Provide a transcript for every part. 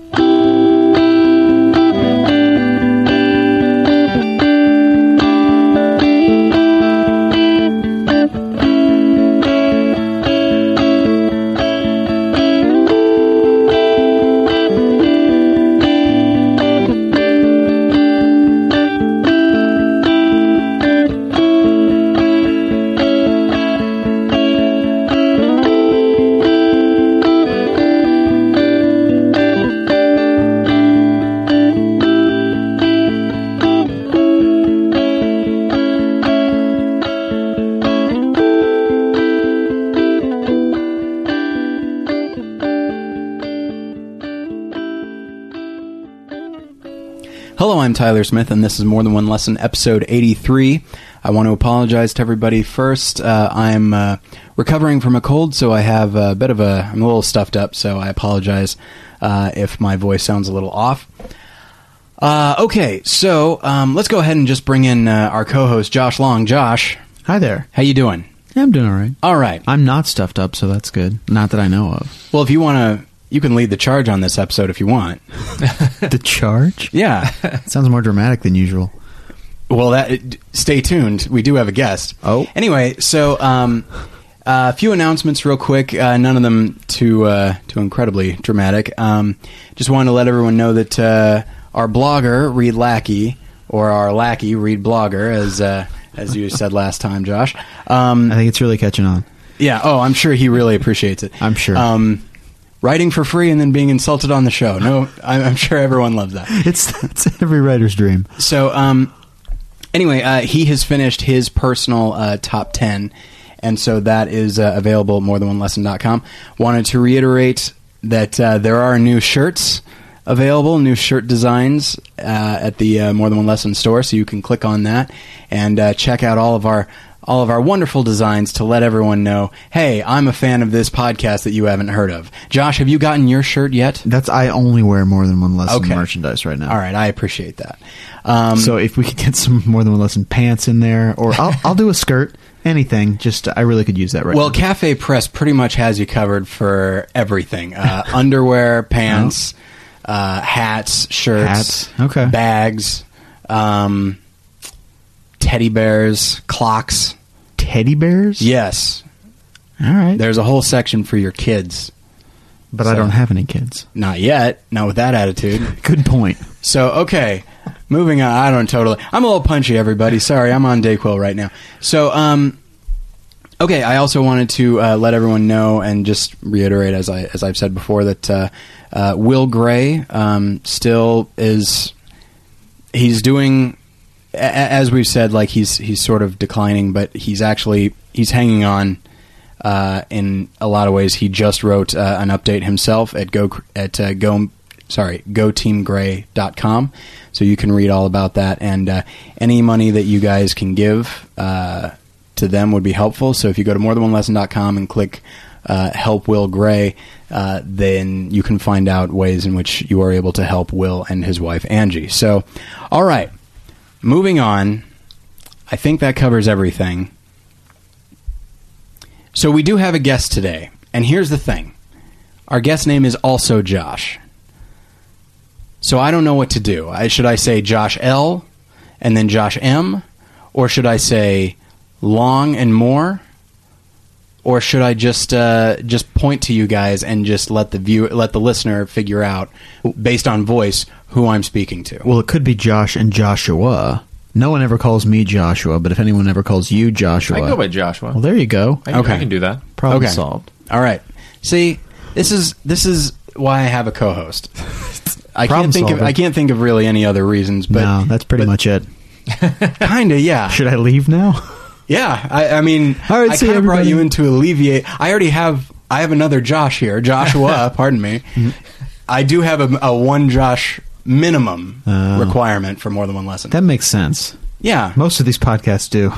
Hello, Tyler Smith, and this is More Than One Lesson, episode 83. I want to apologize to everybody first. Uh, I'm uh, recovering from a cold, so I have a bit of a. I'm a little stuffed up, so I apologize uh, if my voice sounds a little off. Uh, okay, so um, let's go ahead and just bring in uh, our co-host Josh Long. Josh, Hi there. how you doing? Yeah, I'm doing all right. All right. I'm not stuffed up, so that's good. Not that I know of. Well, if you want to, you can lead the charge on this episode if you want. the charge? Yeah. Sounds more dramatic than usual. Well, that stay tuned. We do have a guest. Oh. Anyway, so um, a few announcements, real quick. Uh, none of them too uh, too incredibly dramatic. Um, just wanted to let everyone know that uh, our blogger Reed Lackey, or our lackey Reed Blogger, as uh, as you said last time, Josh. Um, I think it's really catching on. yeah. Oh, I'm sure he really appreciates it. I'm sure. Um, writing for free and then being insulted on the show. No, I'm, I'm sure everyone loves that. It's it's every writer's dream. So, um, anyway, uh, he has finished his personal uh, top 10, and so that is uh, available at morethanonelesson.com. Wanted to reiterate that uh, there are new shirts available, new shirt designs uh, at the uh, More Than One Lesson store, so you can click on that and uh, check out all of our all of our wonderful designs to let everyone know, hey, I'm a fan of this podcast that you haven't heard of. Josh, have you gotten your shirt yet? That's I only wear more than one lesson Okay. merchandise right now. All right, I appreciate that. Um, So if we could get some more than one lesson pants in there, or I'll I'll do a skirt, anything. Just I really could use that right Well, now. Cafe Press pretty much has you covered for everything: uh, underwear, pants, uh, hats, shirts, Hats, okay. bags, um, teddy bears, clocks. Teddy bears. Yes, All right. there's a whole section for your kids. but I don't have any kids. Not yet. Not with that attitude. Good point. So okay, moving on. I don't totally. I'm a little punchy, everybody. Sorry, I'm on Dayquil right now. So um, okay. I also wanted to uh, let everyone know and just reiterate, as I as I've said before, that uh, uh, Will Gray um, still is. He's doing, as we've said, like he's he's sort of declining, but he's actually he's hanging on. Uh, in a lot of ways, he just wrote uh, an update himself at go at uh, go sorry goteamgray.com so you can read all about that. And uh, any money that you guys can give uh, to them would be helpful. So if you go to morethanonelesson.com and click uh, help will gray uh, then you can find out ways in which you are able to help will and his wife angie. So all right moving on i think that covers everything so we do have a guest today and here's the thing our guest name is also josh so I don't know what to do. I, should I say Josh L and then Josh M? Or should I say long and more? Or should I just uh, just point to you guys and just let the view let the listener figure out based on voice who I'm speaking to? Well, it could be Josh and Joshua. No one ever calls me Joshua, but if anyone ever calls you Joshua, I can go by Joshua. well, there you go. I, can, Okay. I can do that. Problem Okay. solved. All right. See, this is this is why I have a co-host. I Problem can't think of. I can't think of really any other reasons, but no, that's pretty but much it. kind of yeah. Should I leave now? Yeah, I, I mean, All right, I see kind of brought you in to alleviate. I already have. I have another Josh here, Joshua. pardon me. Mm-hmm. I do have a, a one Josh minimum Uh. requirement for more than one lesson. that makes sense. yeah, Most of these podcasts do.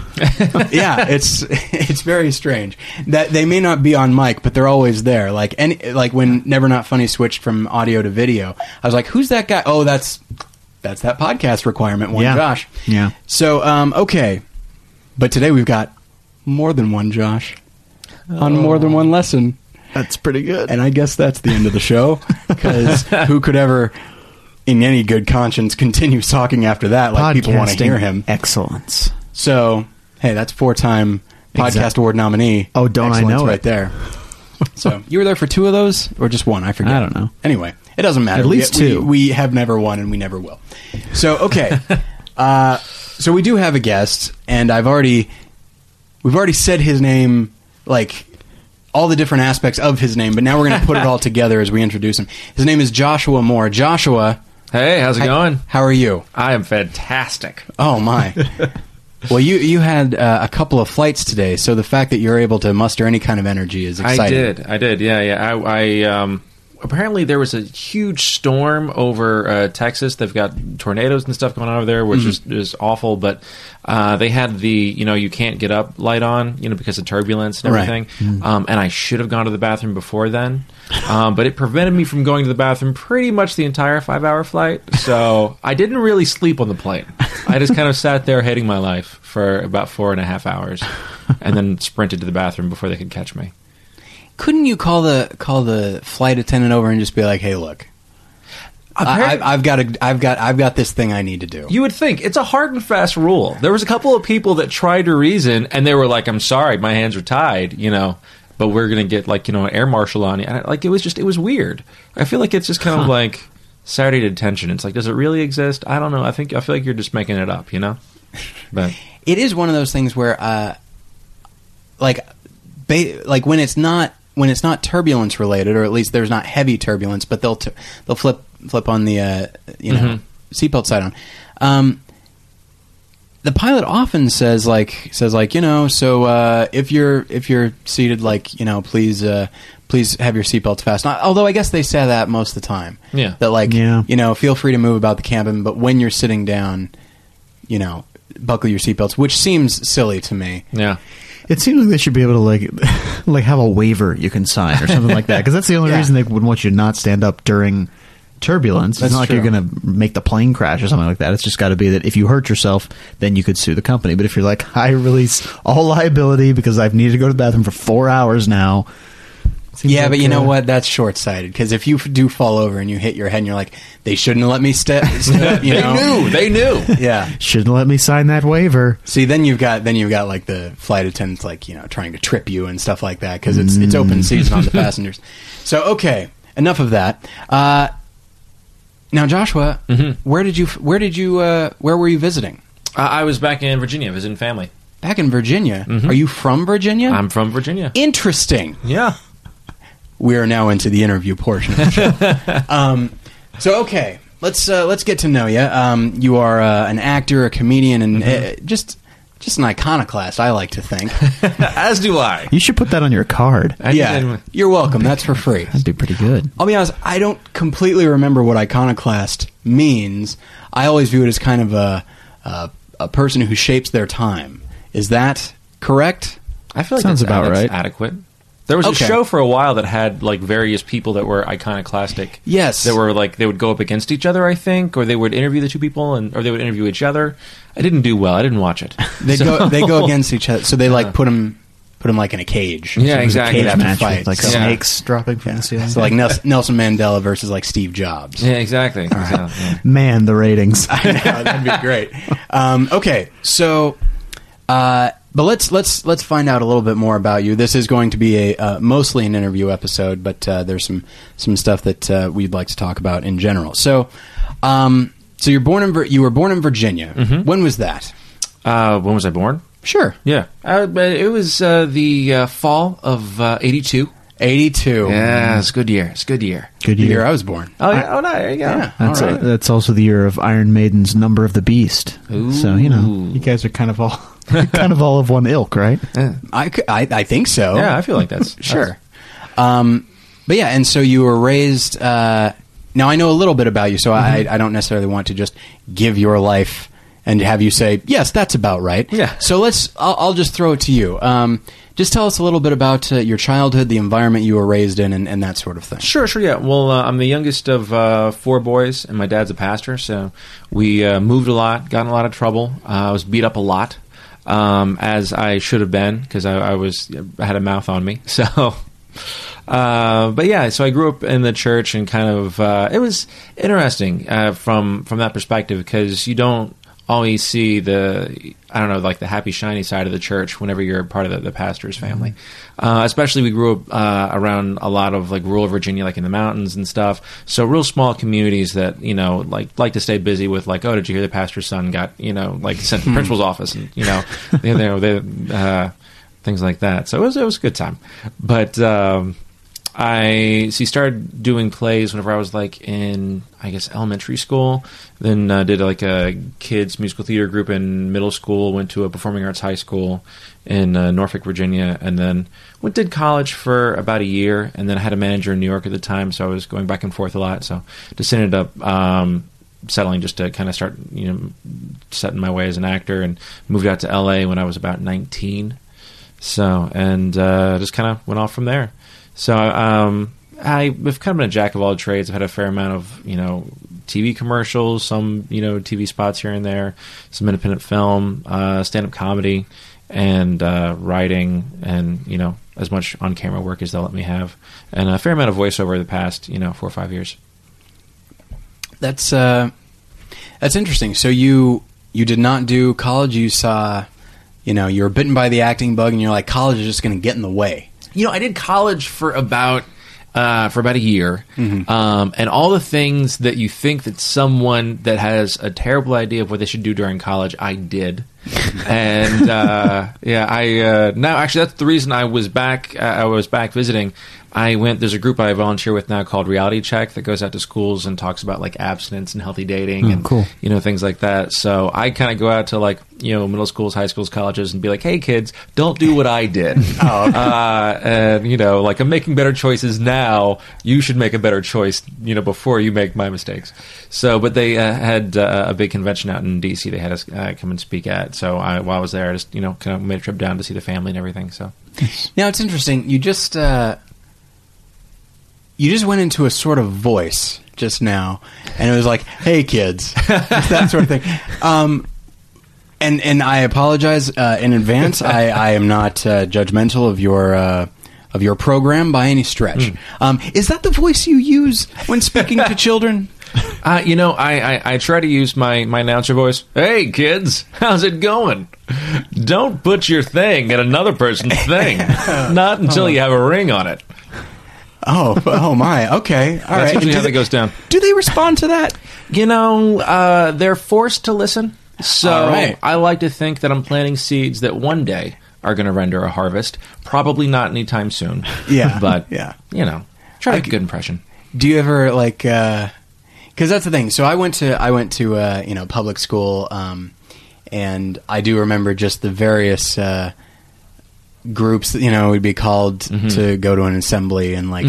yeah. It's it's very strange that they may not be on mic, but they're always there. Like any like when Never Not Funny switched from audio to video, I was like, "Who's that guy?" Oh, that's that's that podcast requirement one Yeah. Josh. Yeah. So um, okay, but today we've got more than one Josh on more than one lesson. That's pretty good. And I guess that's the end of the show because who could ever, in any good conscience, continue talking after that? Like people want to hear him. Excellence. So hey, that's four-time podcast award nominee. Oh, don't I Excellence know it. right there. so you were there for two of those, or just one? I forget. I don't know. Anyway, it doesn't matter. At least We- two. We, we have never won, and we never will. So okay, uh, so we do have a guest, and I've already we've already said his name, like all the different aspects of his name, but now we're going to put it all together as we introduce him. His name is Joshua Moore. Joshua, Hey, how's it hi- going? How are you? I am fantastic. Oh my. Well, you you had uh, a couple of flights today, so the fact that you're able to muster any kind of energy is exciting. I did. I did. Yeah, yeah. I, I um, apparently there was a huge storm over uh, Texas. They've got tornadoes and stuff going on over there, which is, is awful. But uh, they had the you know you can't get up light on you know because of turbulence and Right. everything. Um, and I should have gone to the bathroom before then, um, but it prevented me from going to the bathroom pretty much the entire five hour flight. So I didn't really sleep on the plane. I just kind of sat there hating my life for about four and a half hours, and then sprinted to the bathroom before they could catch me. Couldn't you call the call the flight attendant over and just be like, "Hey, look, I, I, I've got a, I've got I've got this thing I need to do." You would think it's a hard and fast rule. There was a couple of people that tried to reason, and they were like, "I'm sorry, my hands are tied," you know. But we're gonna get like you know an air marshal on you. And I- like it was just it was weird. I feel like it's just kind of like Saturday detention. It's like, does it really exist? I don't know. I think I feel like you're just making it up, you know. But it is one of those things where, uh, like, ba- like when it's not when it's not turbulence related, or at least there's not heavy turbulence, but they'll t- they'll flip flip on the uh, you know seatbelt side on. Um, the pilot often says like says like you know so uh, if you're if you're seated like you know please uh, please have your seatbelts fastened. Although I guess they say that most of the time. Yeah. That like Yeah. you know feel free to move about the cabin, but when you're sitting down, you know buckle your seatbelts, which seems silly to me. yeah, It seems like they should be able to like, like have a waiver you can sign or something like that. Because that's the only Yeah. reason they would want you to not stand up during turbulence. That's it's not like you're going to make the plane crash or something like that. It's just got to be that if you hurt yourself, then you could sue the company. But if you're like, I release all liability because I've needed to go to the bathroom for four hours now. Seems yeah, like, but you know uh, what? That's short sighted because if you do fall over and you hit your head and you're like, they shouldn't have let me step. step you they know? knew. They knew. Yeah. Shouldn't let me sign that waiver. See, then you've got then you've got like the flight attendants like you know trying to trip you and stuff like that because it's it's open season on the passengers. So okay, enough of that. Uh, now, Joshua, where did you where did you uh, where were you visiting? I, I was back in Virginia visiting family. Back in Virginia. Are you from Virginia? I'm from Virginia. Interesting. Yeah. We are now into the interview portion of the show. um, so okay, let's uh, let's get to know you. Um, you are uh, an actor, a comedian, and uh, just just an iconoclast. I like to think. As do I. You should put that on your card. I yeah, did- you're welcome. That's for free. That'd be pretty good. I'll be honest. I don't completely remember what iconoclast means. I always view it as kind of a a, a person who shapes their time. Is that correct? I feel like Sounds that's, about that's right. Adequate. There was Okay. a show for a while that had like various people that were iconoclastic. Yes. that were like they would go up against each other, I think, or they would interview the two people, and or they would interview each other. I didn't do well. I didn't watch it. They So- go they go against each other. So they like put them put them like in a cage. Yeah, So exactly. A cage Cage after match fight. with like so, Yeah. snakes dropping from the ceiling. so like Nelson, Nelson Mandela versus like Steve Jobs. Yeah, exactly. So, yeah. Man, the ratings. I know, that'd be great. Um, okay, so, uh, but let's let's let's find out a little bit more about you. This is going to be a uh, mostly an interview episode, but uh, there's some some stuff that uh, we'd like to talk about in general. So, um, so you're born in you were born in Virginia. When was that? Uh, when was I born? Sure, Yeah, uh, it was uh, the uh, fall of uh, '82. Yeah, it's a good year. It's a good year. Good the year. year I was born. Oh, yeah. oh no, there you go. Yeah. That's All right. that's also the year of Iron Maiden's Number of the Beast. So you know, you guys are kind of all kind of all of one ilk, right? Yeah. I, c- I, I think so. Yeah, I feel like that's Sure. Um, but yeah, and so you were raised. Uh, now I know a little bit about you, so I, I don't necessarily want to just give your life and have you say, "Yes, that's about right." Yeah. So let's. I'll, I'll just throw it to you. Um, just tell us a little bit about uh, your childhood, the environment you were raised in, and, and that sort of thing. Sure, sure, yeah. Well, uh, I'm the youngest of uh, four boys, and my dad's a pastor, so we uh, moved a lot, got in a lot of trouble. Uh, I was beat up a lot, um, as I should have been, because I, I was I had a mouth on me. So, Uh, but yeah, so I grew up in the church and kind of uh, it was interesting uh, from from that perspective because you don't always see the I don't know like the happy shiny side of the church whenever you're part of the, the pastor's family. Uh, especially we grew up uh, around a lot of like rural Virginia, like in the mountains and stuff. So real small communities that you know like like to stay busy with like oh did you hear the pastor's son got you know like sent to the principal's office and you know they, they, they uh, things like that. So it was it was a good time, but. Um, I so started doing plays whenever I was like in I guess elementary school. Then uh, did like a kids musical theater group in middle school. Went to a performing arts high school in uh, Norfolk, Virginia, and then went did college for about a year. And then I had a manager in New York at the time, so I was going back and forth a lot. So just ended up um, settling just to kind of start you know setting my way as an actor, and moved out to L.A. when I was about nineteen. So and uh, just kind of went off from there. So um, I've kind of been a jack of all trades. I've had a fair amount of you know TV commercials, some you know TV spots here and there, some independent film, uh, stand up comedy, and uh, writing, and you know as much on camera work as they'll let me have, and a fair amount of voiceover the past you know four or five years. That's uh, that's interesting. So you you did not do college. You saw, you know, you were bitten by the acting bug, and you're like, college is just going to get in the way. You know, I did college for about uh, for about a year, um, and all the things that you think that someone that has a terrible idea of what they should do during college, I did. and uh, yeah, I uh, now actually that's the reason I was back. Uh, I was back visiting. I went. There's a group I volunteer with now called Reality Check that goes out to schools and talks about like abstinence and healthy dating and cool. you know things like that. So I kind of go out to like you know middle schools, high schools, colleges, and be like, "Hey kids, don't do what I did." uh, and you know, like I'm making better choices now. You should make a better choice, you know, before you make my mistakes. So, but they uh, had uh, a big convention out in DC. They had us uh, come and speak at. So I, while I was there, I just you know kind of made a trip down to see the family and everything. So Now it's interesting. You just uh, you just went into a sort of voice just now, and it was like, "Hey, kids," that sort of thing. Um, and and I apologize uh, in advance. I, I am not uh, judgmental of your uh, of your program by any stretch. Um, is that the voice you use when speaking to children? Uh, you know, I, I, I try to use my, my announcer voice. Hey, kids, how's it going? Don't put your thing in another person's thing. Not until you have a ring on it. Oh, oh my. Okay, all That's right. usually how do that goes down. Do they respond to that? You know, uh, they're forced to listen. So All right. I like to think that I'm planting seeds that one day are going to render a harvest. Probably not anytime soon. Yeah, But, yeah. you know, try to make a good impression. Do you ever like? Because that's the thing. So I went to I went to uh, you know public school, um, and I do remember just the various uh, groups. You know, we'd be called to go to an assembly, and like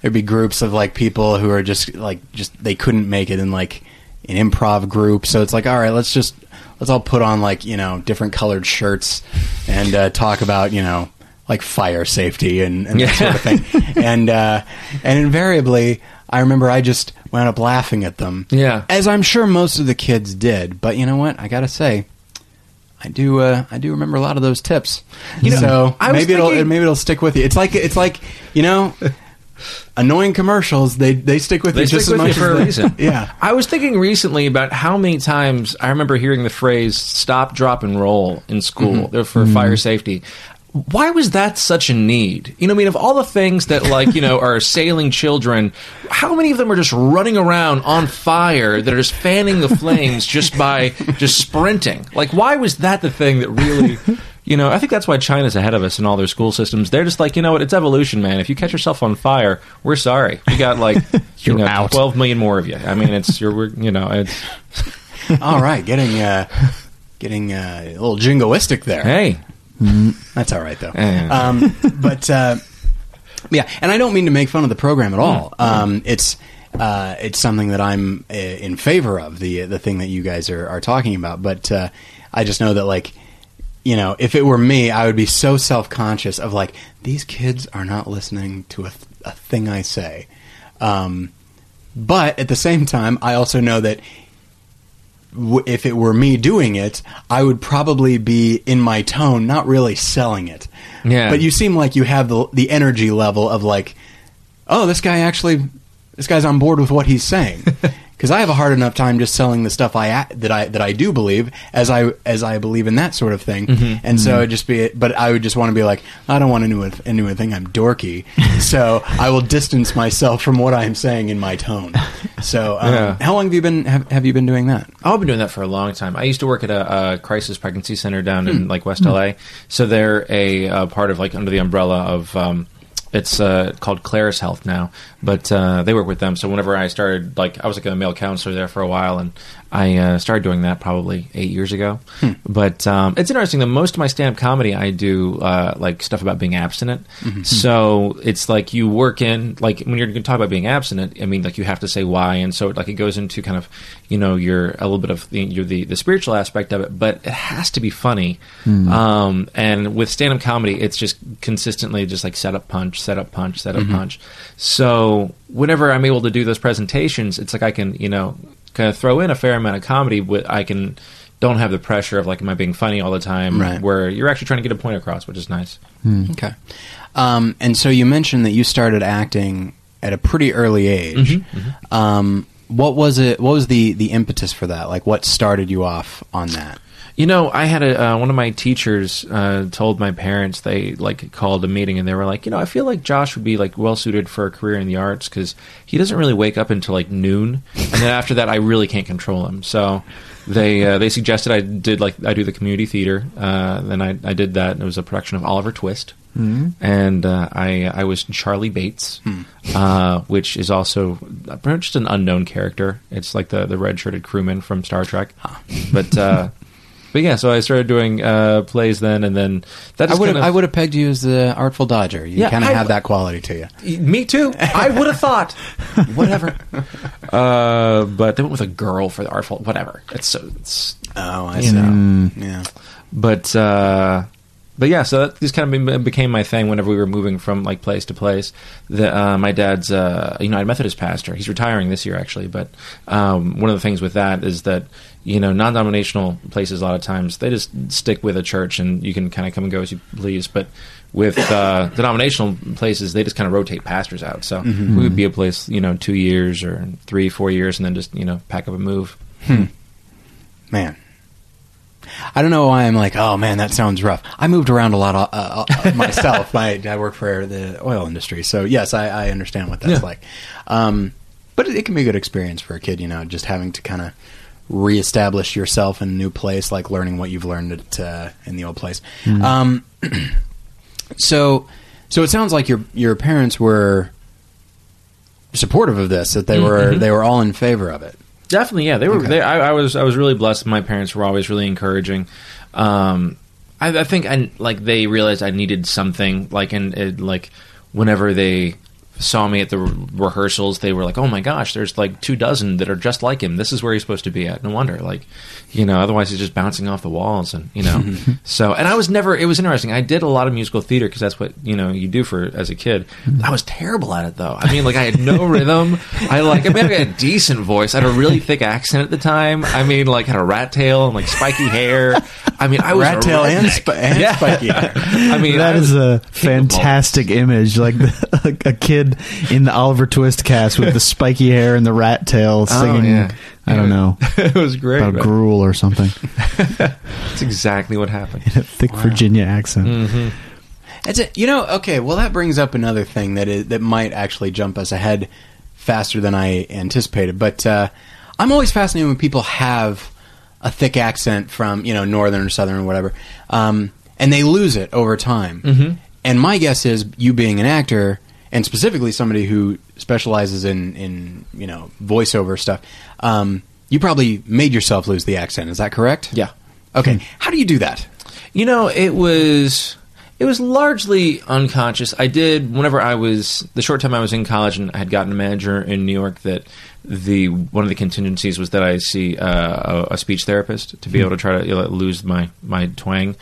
there'd be groups of like people who are just like just they couldn't make it in like an improv group. So it's like, all right, let's just let's all put on like you know different colored shirts and uh, talk about you know like fire safety and, and that sort of thing. and uh, and invariably, I remember I just wound up laughing at them. Yeah. as I'm sure most of the kids did. But you know what? I gotta say. I do. Uh, I do remember a lot of those tips. You know, so I was maybe it'll maybe it'll stick with you. It's like it's like you know, annoying commercials. They they stick with They you just stick as with much you for as a the- reason. Yeah. I was thinking recently about how many times I remember hearing the phrase "stop, drop, and roll" in school Mm-hmm. They're for fire safety. Why was that such a need? You know, I mean, of all the things that like you know are assailing children, how many of them are just running around on fire that are just fanning the flames just by just sprinting? Like, why was that the thing that really? You know, I think that's why China's ahead of us in all their school systems. They're just like, you know what? It's evolution, man. If you catch yourself on fire, we're sorry. We got like, you You're know, out. twelve million more of you. I mean, it's you're, we're, you know, it's All right, getting uh, getting uh, a little jingoistic there. hey, That's all right though. Um, but uh, yeah, and I don't mean to make fun of the program at all. Um, it's uh, it's something that I'm uh, in favor of the the thing that you guys are, are talking about. But uh, I just know that like you know, if it were me, I would be so self conscious of like these kids are not listening to a, th- a thing I say. Um, but at the same time, I also know that w- if it were me doing it, I would probably be in my tone, not really selling it. Yeah. But you seem like you have the the energy level of like oh, this guy actually, this guy's on board with what he's saying. Because I have a hard enough time just selling the stuff I a- that I that I do believe as I as I believe in that sort of thing, and so it'd just be. But I would just want to be like, I don't want anyone anyone to think I'm dorky, so I will distance myself from what I'm saying in my tone. So, um, Yeah. how long have you been have, have you been doing that? I've been doing that for a long time. I used to work at a, a crisis pregnancy center down in like West LA. So they're a, uh part of like under the umbrella of um, it's uh, called Claris Health now, but uh, they work with them. So whenever I started, like I was like a male counselor there for a while, and I uh, started doing that probably eight years ago. But um, it's interesting that most of my stand-up comedy I do uh, like stuff about being abstinent. So it's like you work in like when you're going to talk about being abstinent. I mean, like you have to say why, and so like it goes into kind of you know your a little bit of the your, the the spiritual aspect of it, but it has to be funny. Um, and with stand-up comedy, it's just consistently just like set up punch, set up punch, set up punch. So whenever I'm able to do those presentations, it's like I can you know kind of throw in a fair amount of comedy. With I can don't have the pressure of like am I being funny all the time, Right. where you're actually trying to get a point across, which is nice. Okay. Um, and so you mentioned that you started acting at a pretty early age. Um, what was it? What was the the impetus for that? Like, what started you off on that? You know, I had a uh, one of my teachers uh, told my parents they like called a meeting and they were like, you know, I feel like Josh would be like well suited for a career in the arts because he doesn't really wake up until like noon, and then after that, I really can't control him. So they uh, they suggested I did like I do the community theater. Uh, then I I did that. And it was a production of Oliver Twist. And uh, I I was Charlie Bates, uh, which is also uh, pretty much just an unknown character. It's like the the red shirted crewman from Star Trek, but. But yeah, so I started doing uh, plays then, and then that I just would have kind I would have pegged you as the Artful Dodger. You Yeah, kind of I- have that quality to you. Me too. I would have thought. Whatever. Uh, but they went with a girl for the artful. Whatever. It's so. It's, Oh, I You see. know. Yeah. but uh, but yeah, so that just kind of became my thing whenever we were moving from like place to place. The, uh, my dad's uh, United Methodist pastor. He's retiring this year actually, but um, one of the things with that is that you know non-denominational places a lot of times they just stick with a church and you can kind of come and go as you please, but. With uh, denominational places, they just kind of rotate pastors out. So we would be a place, you know, two years or three, four years, and then just you know pack up and move. Man. I don't know why I'm like, oh man, that sounds rough. I moved around a lot uh, uh, myself. My, I work for the oil industry, so yes, I, I understand what that's Yeah. like. Um, but it, it can be a good experience for a kid, you know, just having to kind of reestablish yourself in a new place, like learning what you've learned at, uh, in the old place. Um, so, so it sounds like your your parents were supportive of this; that they were they were all in favor of it. Definitely, yeah. They were. Okay. They, I, I was. I was really blessed. My parents were always really encouraging. Um, I, I think I like they realized I needed something. Like and like whenever they saw me at the re- rehearsals, they were like, "Oh my gosh, there's like two dozen that are just like him. This is where he's supposed to be at." No wonder, like, you know, otherwise he's just bouncing off the walls, and you know. so, and I was never. It was interesting. I did a lot of musical theater because that's what you know you do for as a kid. I was terrible at it though. I mean, like I had no rhythm. I like. I mean, I had a decent voice. I had a really thick accent at the time. I mean, like had a rat tail and like spiky hair. I mean, I was Rat a tail and, redneck. sp- and Yeah. spiky hair. I mean, that I is a capable. fantastic image, like the, a kid in the Oliver Twist cast with the spiky hair and the rat tail singing. Oh, yeah. I don't know it was great. about man. gruel or something. That's exactly what happened. In a thick Virginia accent. Mm-hmm. That's it. You know, okay. Well, that brings up another thing that is that might actually jump us ahead faster than I anticipated. But uh, I'm always fascinated when people have a thick accent from you know northern or southern or whatever, um, and they lose it over time. Mm-hmm. And my guess is you being an actor, and specifically somebody who specializes in in you know voiceover stuff, um, you probably made yourself lose the accent. Is that correct? Yeah. Okay. How do you do that? You know, it was it was largely unconscious. I did whenever I was the short time I was in college and I had gotten a manager in New York that the one of the contingencies was that I see uh, a, a speech therapist to be able to try to you know, lose my my twang.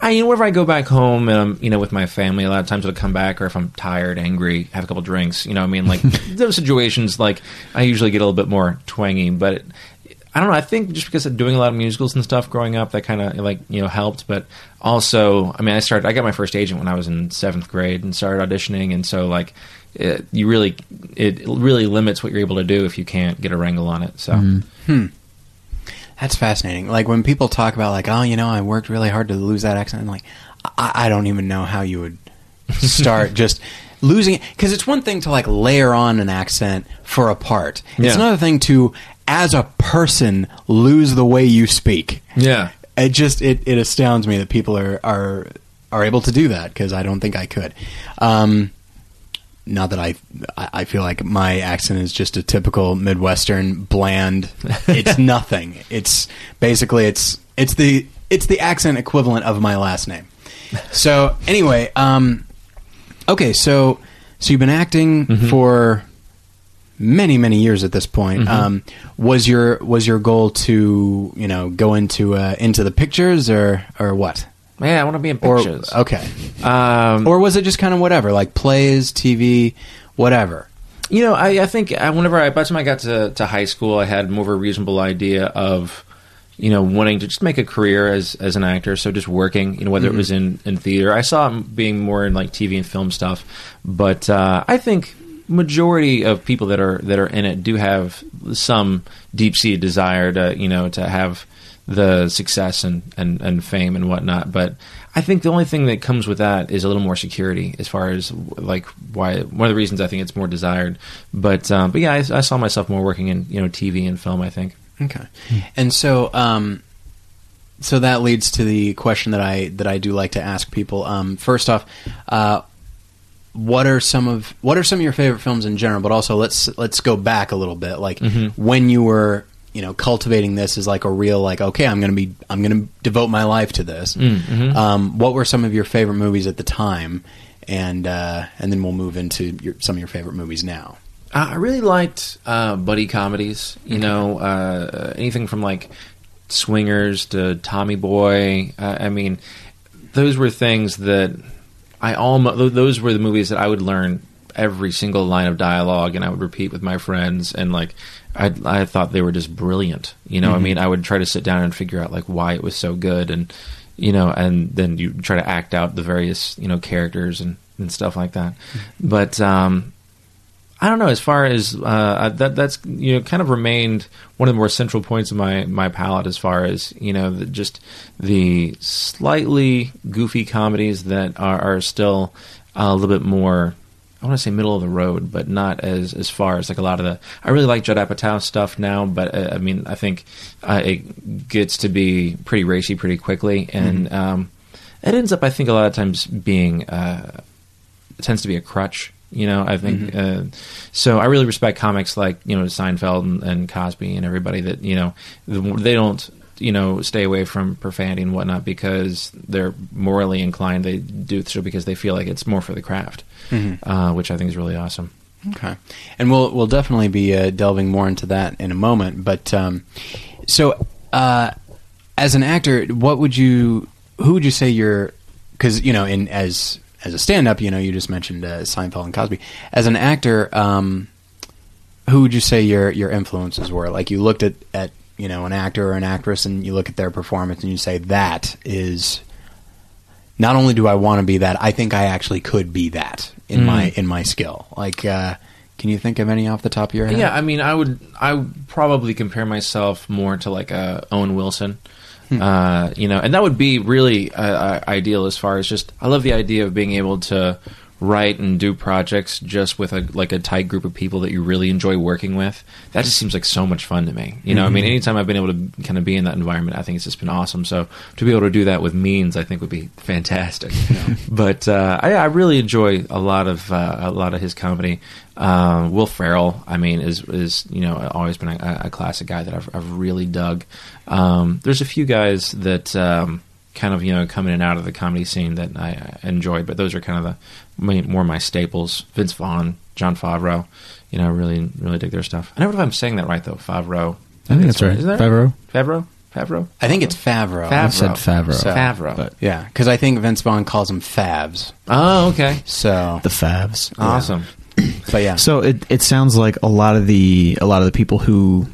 I you know, whenever I go back home and I'm you know with my family, a lot of times I'll come back, or if I'm tired, angry, have a couple drinks. You know, what I mean, like those situations, like I usually get a little bit more twangy, but. It, I don't know. I think just because of doing a lot of musicals and stuff growing up, that kind of like you know helped. But also, I mean, I started. I got my first agent when I was in seventh grade and started auditioning, and so like it, you really it really limits what you're able to do if you can't get a wrangle on it. So Mm-hmm. That's fascinating. Like when people talk about like, oh, you know, I worked really hard to lose that accent. I'm like, I, I don't even know how you would start just losing it because it's one thing to like layer on an accent for a part. It's Yeah. another thing to, as a person, lose the way you speak. yeah, It just it, it astounds me that people are are are able to do that because I don't think I could. Um, not that I, I feel like my accent is just a typical Midwestern bland. It's nothing. It's basically it's it's the it's the accent equivalent of my last name. So anyway, um, okay, so so you've been acting for many many years at this point. Um, was your was your goal to you know go into uh, into the pictures or or what? Man, I want to be in Or pictures. okay, Um, or was it just kind of whatever, like plays, TV, whatever? You know, I, I think I, whenever I, by the time I got to, to high school, I had more of a reasonable idea of, you know, wanting to just make a career as, as an actor. So just working, you know, whether it was in, in theater. I saw it being more in like TV and film stuff, but uh, I think majority of people that are that are in it do have some deep seated desire to, you know, to have the success and, and, and fame and whatnot. But I think the only thing that comes with that is a little more security as far as like why one of the reasons I think it's more desired. But um, but yeah, I, I saw myself more working in you know TV and film. I think. Okay, and so um, so that leads to the question that I that I do like to ask people. Um, first off, uh, what are some of what are some of your favorite films in general? But also let's let's go back a little bit, like when you were you know cultivating this as like a real like okay I'm gonna be I'm gonna devote my life to this. Um, what were some of your favorite movies at the time? And uh, and then we'll move into your, some of your favorite movies now. I really liked uh, buddy comedies. You know, uh, anything from like Swingers to Tommy Boy. Uh, I mean, those were things that I almost. Those were the movies that I would learn every single line of dialogue, and I would repeat with my friends. And like, I I thought they were just brilliant. You know, I mean, I would try to sit down and figure out like why it was so good, and you know, and then you try to act out the various you know characters and and stuff like that. But um, I don't know. As far as uh, that, that's you know, kind of remained one of the more central points of my my palette. As far as you know, the, just the slightly goofy comedies that are, are still a little bit more. I want to say middle of the road, but not as as far as like a lot of the. I really like Judd Apatow stuff now, but uh, I mean, I think uh, it gets to be pretty racy pretty quickly, and um, it ends up, I think, a lot of times being. Uh, tends to be a crutch. You know, I think uh, so. I really respect comics like you know Seinfeld and, and Cosby and everybody that you know they don't you know stay away from profanity and whatnot because they're morally inclined. They do so because they feel like it's more for the craft, uh, which I think is really awesome. Okay, and we'll we'll definitely be uh, delving more into that in a moment. But um, so, uh, as an actor, what would you? Who would you say you're? Because you know, in as as a stand-up, you know, you just mentioned uh, Seinfeld and Cosby. As an actor, um, who would you say your your influences were? Like you looked at at you know an actor or an actress, and you look at their performance, and you say that is. Not only do I want to be that, I think I actually could be that in my in my skill. Like, uh, can you think of any off the top of your head? Yeah, I mean, I would I would probably compare myself more to like uh, Owen Wilson. Uh, you know, and that would be really uh, uh, ideal as far as just I love the idea of being able to write and do projects just with a like a tight group of people that you really enjoy working with. That just seems like so much fun to me. You know, I mean, anytime I've been able to kind of be in that environment, I think it's just been awesome. So to be able to do that with Means, I think would be fantastic. but uh, I, I really enjoy a lot of uh, a lot of his comedy. Uh, Will Ferrell, I mean, is is you know always been a, a classic guy that I've, I've really dug. Um, there's a few guys that um, kind of you know come in and out of the comedy scene that I, enjoyed, but those are kind of the more my staples. Vince Vaughn, Jon Favreau, you know, really really dig their stuff. I never know if I'm saying that right though. Favreau, I think that's right. Is that Favreau. Favreau, Favreau. I think it's Favreau. Favreau. I said Favreau. So- Favreau. But Yeah, because I think Vince Vaughn calls them Favs. oh, okay, So, the Favs. awesome. but yeah, So it it sounds like a lot of the a lot of the people who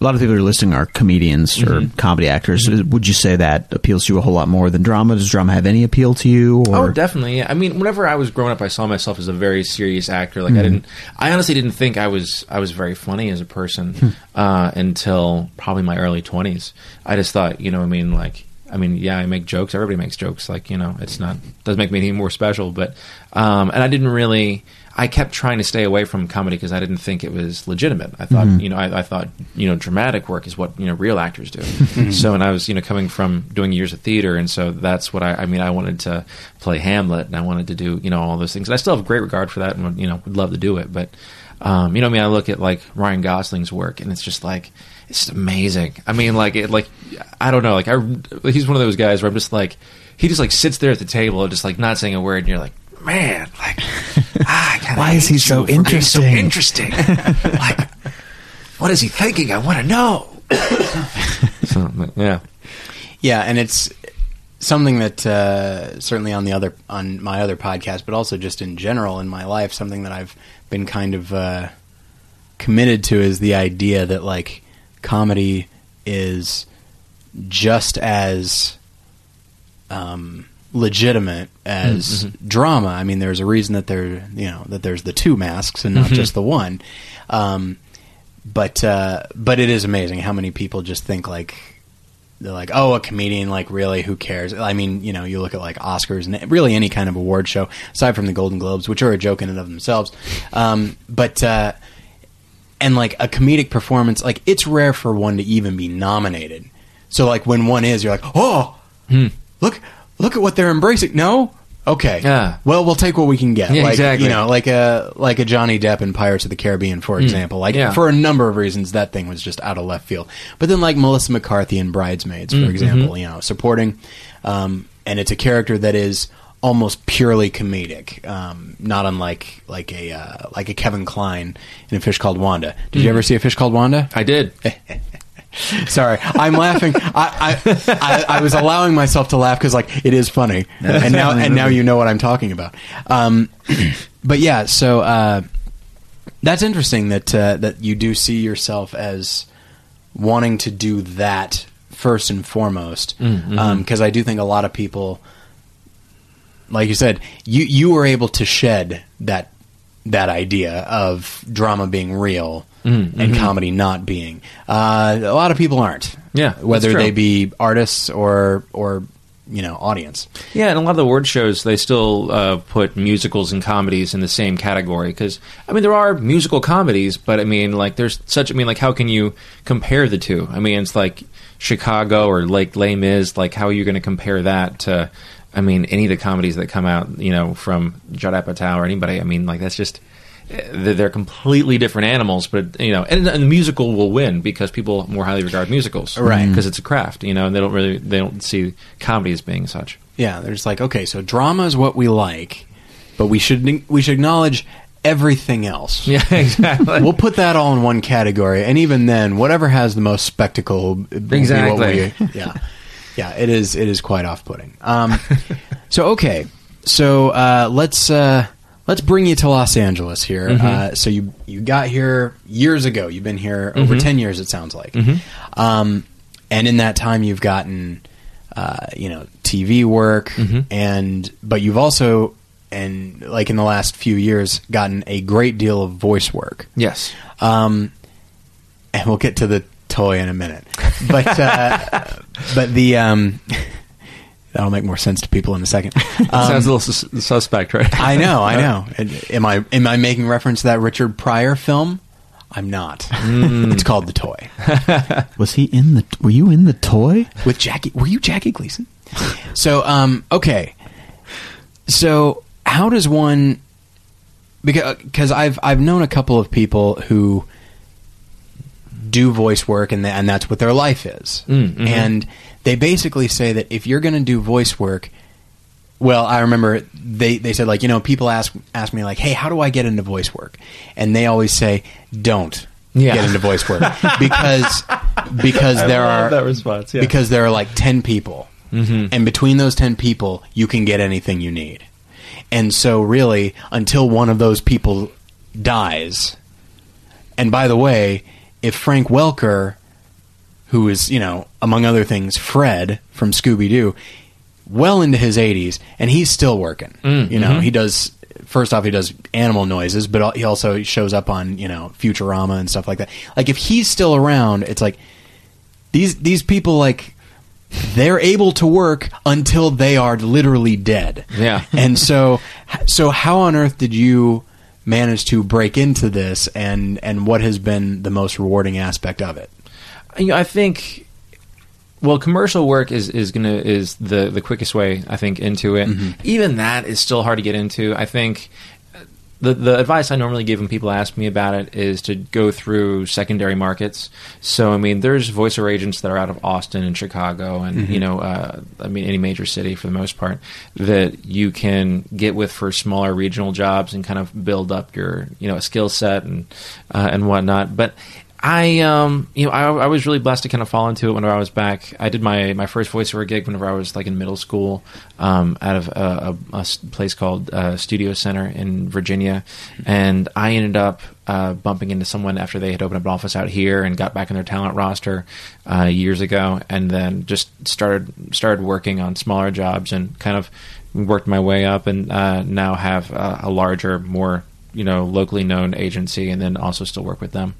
a lot of people who are listening are comedians or Mm-hmm. comedy actors. Would you say that appeals to you a whole lot more than drama? Does drama have any appeal to you? Or Oh, definitely. I mean, whenever I was growing up, I saw myself as a very serious actor. Mm-hmm. Like I didn't, I honestly didn't think I was, I was very funny as a person Hmm. uh, until probably my early twenties. I just thought, you know, what I mean, like, I mean, yeah, I make jokes. Everybody makes jokes. Like, you know, it's not doesn't make me any more special. But, um, and I didn't really. I kept trying to stay away from comedy because I didn't think it was legitimate. I thought, Mm-hmm. you know, I, I thought, you know, dramatic work is what you know real actors do. so, and I was, you know, coming from doing years of theater, and so that's what I. I mean, I wanted to play Hamlet, and I wanted to do, you know, all those things. And I still have great regard for that, and you know, would love to do it. But, um, you know, I mean, I look at like Ryan Gosling's work, and it's just like it's amazing. I mean, like it, like I don't know, like I, he's one of those guys where I'm just like, he just like sits there at the table, just like not saying a word, and you're like. Man, like, ah, I Why is he so you for being So interesting?" interesting. like, what is he thinking? I want to know. so, yeah. Yeah, and it's something that uh, certainly on the other on my other podcast, but also just in general in my life, something that I've been kind of uh, committed to is the idea that like comedy is just as um, legitimate as drama. I mean, there's a reason that there you know that there's the two masks and not just the one. Um, but uh, but it is amazing how many people just think like they're like, oh, a comedian, like really, who cares? I mean, you know, you look at like Oscars and really any kind of award show, aside from the Golden Globes, which are a joke in and of themselves. Um, but uh, and like a comedic performance, like it's rare for one to even be nominated. So like when one is, you're like, oh, look, look at what they're embracing. No, okay, Yeah. Well, we'll take what we can get. Yeah, like, exactly. You know, like a like a Johnny Depp in Pirates of the Caribbean, for example. Like Yeah. for a number of reasons, that thing was just out of left field. But then, like Melissa McCarthy in Bridesmaids, for example, you know, supporting, um, and it's a character that is almost purely comedic, um, not unlike like a uh, like a Kevin Kline in A Fish Called Wanda. Did you ever see A Fish Called Wanda? I did. Sorry, I'm laughing. I, I, I, I was allowing myself to laugh because like it is funny, and now and now you know what I'm talking about. Um, but yeah, so uh, that's interesting that uh, that you do see yourself as wanting to do that first and foremost, because I do think a lot of people, like you said, you you were able to shed that that idea of drama being real and comedy not being. Uh, a lot of people aren't. Yeah, whether they be artists or or you know audience. Yeah, and a lot of the award shows they still uh, put musicals and comedies in the same category because I mean there are musical comedies, but I mean like there's such I mean like how can you compare the two? I mean it's like Chicago or like Les Mis. Like how are you going to compare that to? I mean any of the comedies that come out, you know, from Judd Apatow or anybody. I mean like that's just they're completely different animals, but you know, and, and the musical will win because people more highly regard musicals, Right. Because it's a craft, you know, and they don't really they don't see comedy as being such. Yeah, they're just like okay, so drama is what we like, but we should we should acknowledge everything else. Yeah, exactly. We'll put that all in one category, and even then, whatever has the most spectacle, will be what Exactly. we- yeah, yeah, it is. It is quite off-putting. Um, so okay, so uh, let's uh, let's bring you to Los Angeles here. Mm-hmm. Uh, so you you got here years ago. You've been here over Mm-hmm. ten years. It sounds like, um, and in that time, you've gotten uh, you know TV work, Mm-hmm. and but you've also and like in the last few years gotten a great deal of voice work. yes. Um, and we'll get to the toy in a minute, but uh, but the um, that'll make more sense to people in a second. Um, Sounds a little sus- suspect, right? I know, I know. Am I am I making reference to that Richard Pryor film? I'm not. It's called The Toy Was he in the? Were you in the toy? with Jackie. Were you Jackie Gleason? So, um, okay. So, how does one? Because because I've I've known a couple of people who do voice work and th- and that's what their life is. Mm, mhm. And they basically say that if you're going to do voice work, well, I remember they, they said like you know people ask ask me like, hey, how do I get into voice work? And they always say, don't Yeah. get into voice work because because there are that response. Yeah. because there are like 10 people and between those 10 people you can get anything you need and so really until one of those people dies and by the way if frank welker who is, you know, among other things, Fred from Scooby Doo, well into his 80s, and he's still working. Mm, you know, mhm. he does. First off, he does animal noises, but he also shows up on you know Futurama and stuff like that. Like if he's still around, it's like these these people like they're able to work until they are literally dead. Yeah. and so so how on earth did you manage to break into this and and what has been the most rewarding aspect of it? you know, I think well, commercial work is is gonna is the the quickest way I think into it. Mm-hmm. Even that is still hard to get into. I think the the advice I normally give when people ask me about it is to go through secondary markets. So I mean, there's voiceover agents that are out of Austin and Chicago, and you know, uh, I mean, any major city for the most part that you can get with for smaller regional jobs and kind of build up your you know skill set and uh, and whatnot. But I, um, you know, I, I was really blessed to kind of fall into it whenever I was back. I did my, my first voiceover gig whenever I was like in middle school, um, out of a, a, a place called uh, Studio Center in Virginia, and I ended up uh, bumping into someone after they had opened up an office out here and got back in their talent roster uh, years ago, and then just started started working on smaller jobs and kind of worked my way up, and uh, now have uh, a larger, more you know locally known agency, and then also still work with them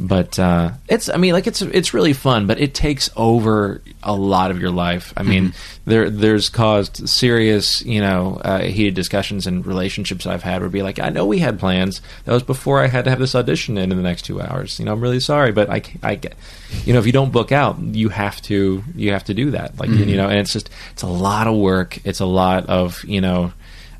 but uh, it's I mean like it's it's really fun, but it takes over a lot of your life. I mean there there's caused serious you know uh, heated discussions and relationships I've had would be like I know we had plans that was before I had to have this audition in in the next two hours. You know I'm really sorry, but I I get you know if you don't book out you have to you have to do that like you know and it's just it's a lot of work. It's a lot of you know.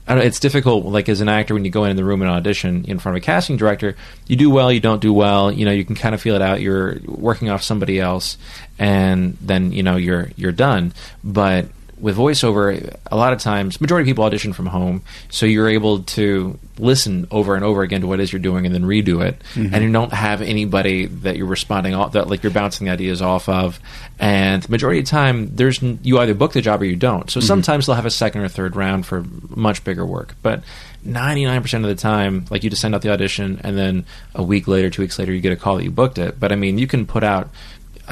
I don't, it's difficult, like as an actor, when you go in the room and audition in front of a casting director, you do well, you don't do well. You know, you can kind of feel it out. You're working off somebody else, and then you know you're you're done. But with voiceover, a lot of times, majority of people audition from home, so you're able to listen over and over again to what it is you're doing and then redo it, mm-hmm. and you don't have anybody that you're responding off that like you're bouncing ideas off of. And the majority of the time, there's you either book the job or you don't. So mm-hmm. sometimes they'll have a second or third round for much bigger work, but 99% of the time, like you just send out the audition, and then a week later, two weeks later, you get a call that you booked it. But I mean, you can put out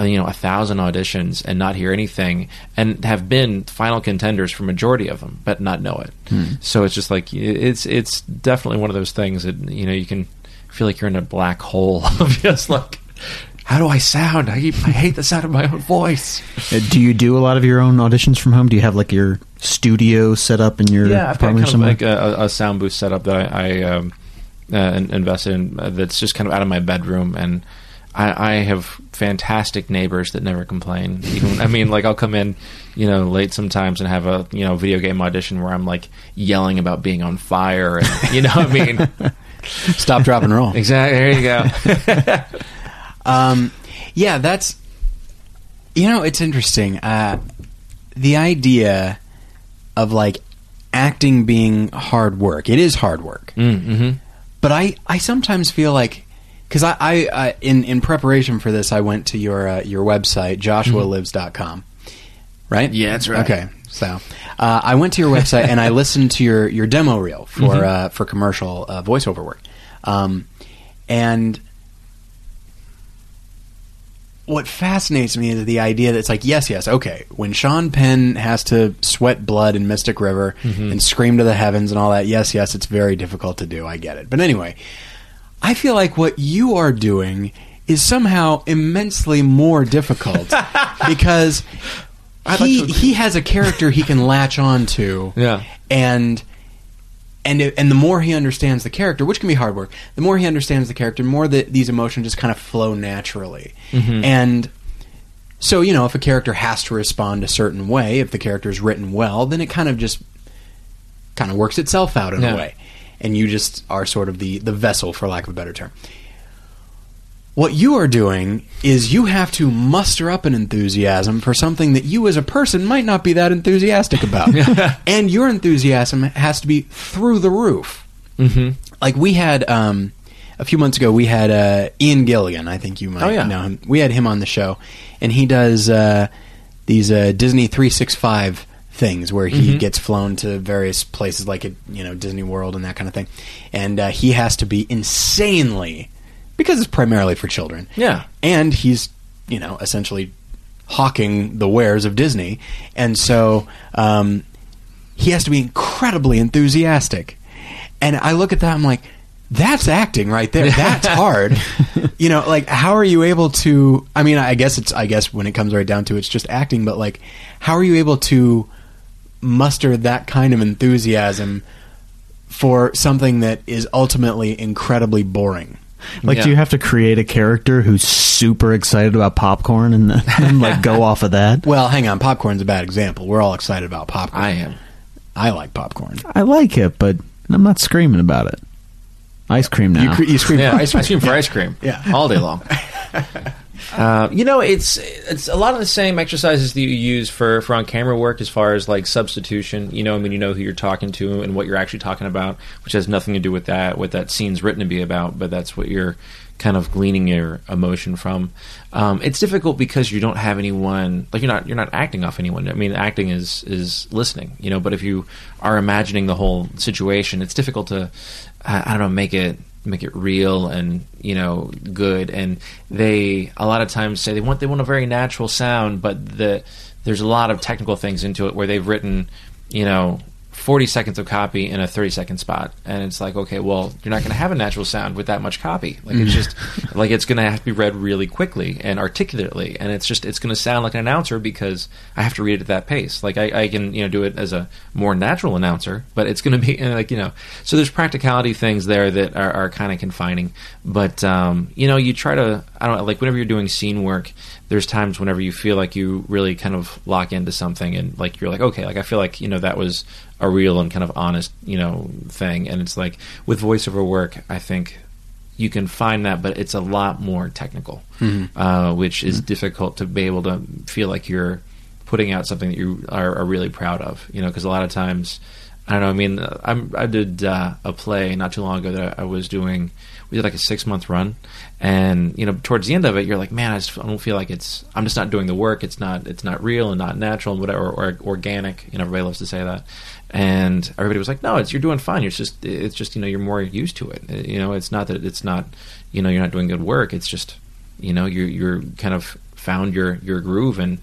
you know a thousand auditions and not hear anything and have been final contenders for majority of them but not know it so it's just like it's it's definitely one of those things that you know you can feel like you're in a black hole of just like how do I sound? I, I hate the sound of my own voice. Uh, Do you do a lot of your own auditions from home? Do you have like your studio set up in your Yeah, I've got apartment kind or of like a, a sound booth set up that I, I um, uh, in- invested in. Uh, that's just kind of out of my bedroom, and I, I have fantastic neighbors that never complain. Even, I mean, like I'll come in, you know, late sometimes and have a you know video game audition where I'm like yelling about being on fire, and you know, what I mean, Stop, drop, and roll. exactly. There you go. Um, yeah, that's you know, it's interesting. Uh, the idea of like acting being hard work. It is hard work, mm-hmm. but I I sometimes feel like because I, I, I in in preparation for this, I went to your uh, your website joshualives.com. Right? Yeah, that's right. Okay, so uh, I went to your website and I listened to your, your demo reel for uh, for commercial uh, voiceover work, um, and what fascinates me is the idea that it's like yes, yes, okay. When Sean Penn has to sweat blood in Mystic River and scream to the heavens and all that, yes, yes, it's very difficult to do. I get it, but anyway, I feel like what you are doing is somehow immensely more difficult because I'd like he to he has a character he can latch on to, Yeah. and and it- and the more he understands the character, which can be hard work, the more he understands the character, the more that these emotions just kind of flow naturally, Mm-hmm. and. So you know, if a character has to respond a certain way, if the character is written well, then it kind of just kind of works itself out in Yeah. a way, and you just are sort of the the vessel, for lack of a better term. What you are doing is you have to muster up an enthusiasm for something that you as a person might not be that enthusiastic about. and your enthusiasm has to be through the roof. Mm-hmm. Like we had um, a few months ago, we had uh, Ian Gilligan. I think you might Oh, yeah. know him. We had him on the show, and he does uh, these uh, Disney three six five things where he Mm-hmm. gets flown to various places like at you know Disney World and that kind of thing, and uh, he has to be insanely because it's primarily for children. Yeah. and he's you know, essentially hawking the wares of Disney, and so um, he has to be incredibly enthusiastic. And I look at that, I'm like, that's acting right there. That's hard. you know, like how are you able to? I mean, I guess it's. I guess when it comes right down to it, it's just acting. But like, how are you able to muster that kind of enthusiasm for something that is ultimately incredibly boring? Like, Yeah. do you have to create a character who's super excited about popcorn and then and, like go off of that? Well, hang on. Popcorn's a bad example. We're all excited about popcorn. I am. I like popcorn. I like it, but I'm not screaming about it. Ice cream now. You, cre- you scream Yeah, ice cream for ice cream. Yeah. all day long. Uh, you know, it's it's a lot of the same exercises that you use for, for on camera work as far as like substitution. You know, I mean, you know who you're talking to and what you're actually talking about, which has nothing to do with that what that scene's written to be about, but that's what you're kind of gleaning your emotion from. Um, it's difficult because you don't have anyone like you're not you're not acting off anyone. I mean, acting is is listening. You know, but if you are imagining the whole situation, it's difficult to I I don't know make it make it real and you know good. And they a lot of times say they want they want a very natural sound but the there's a lot of technical things into it where they've written you know 40 seconds of copy in a 30 second spot. And it's like okay well you're not going to have a natural sound with that much copy. Like it's just like it's going to have to be read really quickly and articulately. And it's just it's going to sound like an announcer because i have to read it at that pace. Like i, I can you know do it as a more natural announcer but it's going to be like you know. So there's practicality things there that are, are kind of confining. But um, you know you try to i don't know like whenever you're doing scene work there's times whenever you feel like you really kind of lock into something and like you're like okay like i feel like you know that was a real and kind of honest you know thing and it's like with voiceover work i think you can find that but it's a lot more technical uh, which is difficult to be able to feel like you're putting out something that you are, are really proud of you know because a lot of times I don't know. I mean, I'm, I did uh, a play not too long ago that I was doing. We did like a six month run, and you know, towards the end of it, you're like, man, I, just, I don't feel like it's. I'm just not doing the work. It's not. It's not real and not natural and whatever or organic. You know, everybody loves to say that, and everybody was like, no, it's you're doing fine. It's just. It's just you know you're more used to it. Uh, You know, it's not that it's not. You know, you're not doing good work. It's just you know you're you're kind of found your your groove and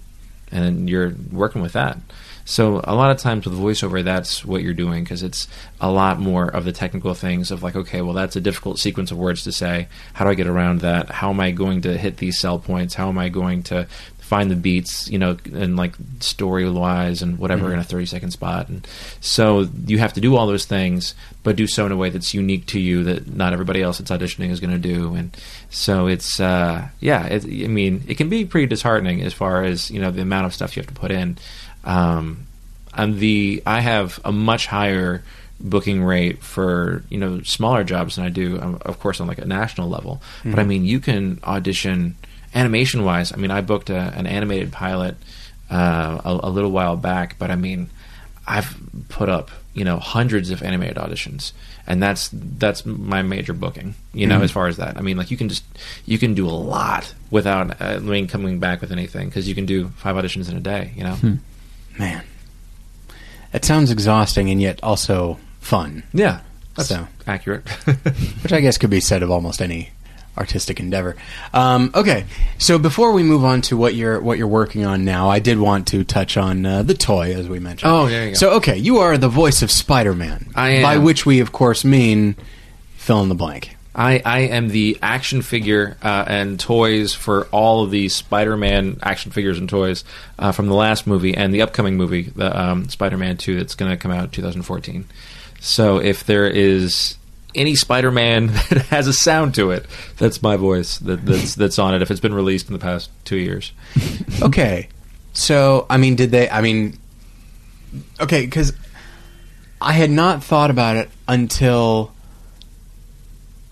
and you're working with that. So a lot of times with voiceover, that's what you're doing because it's a lot more of the technical things of like, okay, well, that's a difficult sequence of words to say. How do I get around that? How am I going to hit these sell points? How am I going to find the beats, you know, and like story wise and whatever in a 30 second spot? And so you have to do all those things, but do so in a way that's unique to you that not everybody else that's auditioning is going to do. And so it's, uh, yeah, it, I mean, it can be pretty disheartening as far as, you know, the amount of stuff you have to put in. Um, and the I have a much higher booking rate for you know smaller jobs than I do, um, of course, on like a national level. But I mean, you can audition animation wise. I mean, I booked a, an animated pilot uh, a, a little while back, but I mean, I've put up you know hundreds of animated auditions, and that's that's my major booking. You know, as far as that, I mean, like you can just you can do a lot without uh, I mean coming back with anything because you can do five auditions in a day. You know. Man, it sounds exhausting and yet also fun, Yeah, that's So. accurate. which I guess could be said of almost any artistic endeavor. Um, okay, so before we move on to what you're what you're working on now, I did want to touch on uh, the toy as we mentioned. Oh, there you go. So okay, you are the voice of Spider-Man. I am. By which we of course mean fill in the blank. I, I am the action figure uh, and toys for all of the Spider-Man action figures and toys uh, from the last movie and the upcoming movie, the um, Spider-Man Two, that's going to come out in 2014. So if there is any Spider-Man that has a sound to it, that's my voice that, that's that's on it. If it's been released in the past two years, Okay, so I mean, did they? I mean, okay, because I had not thought about it until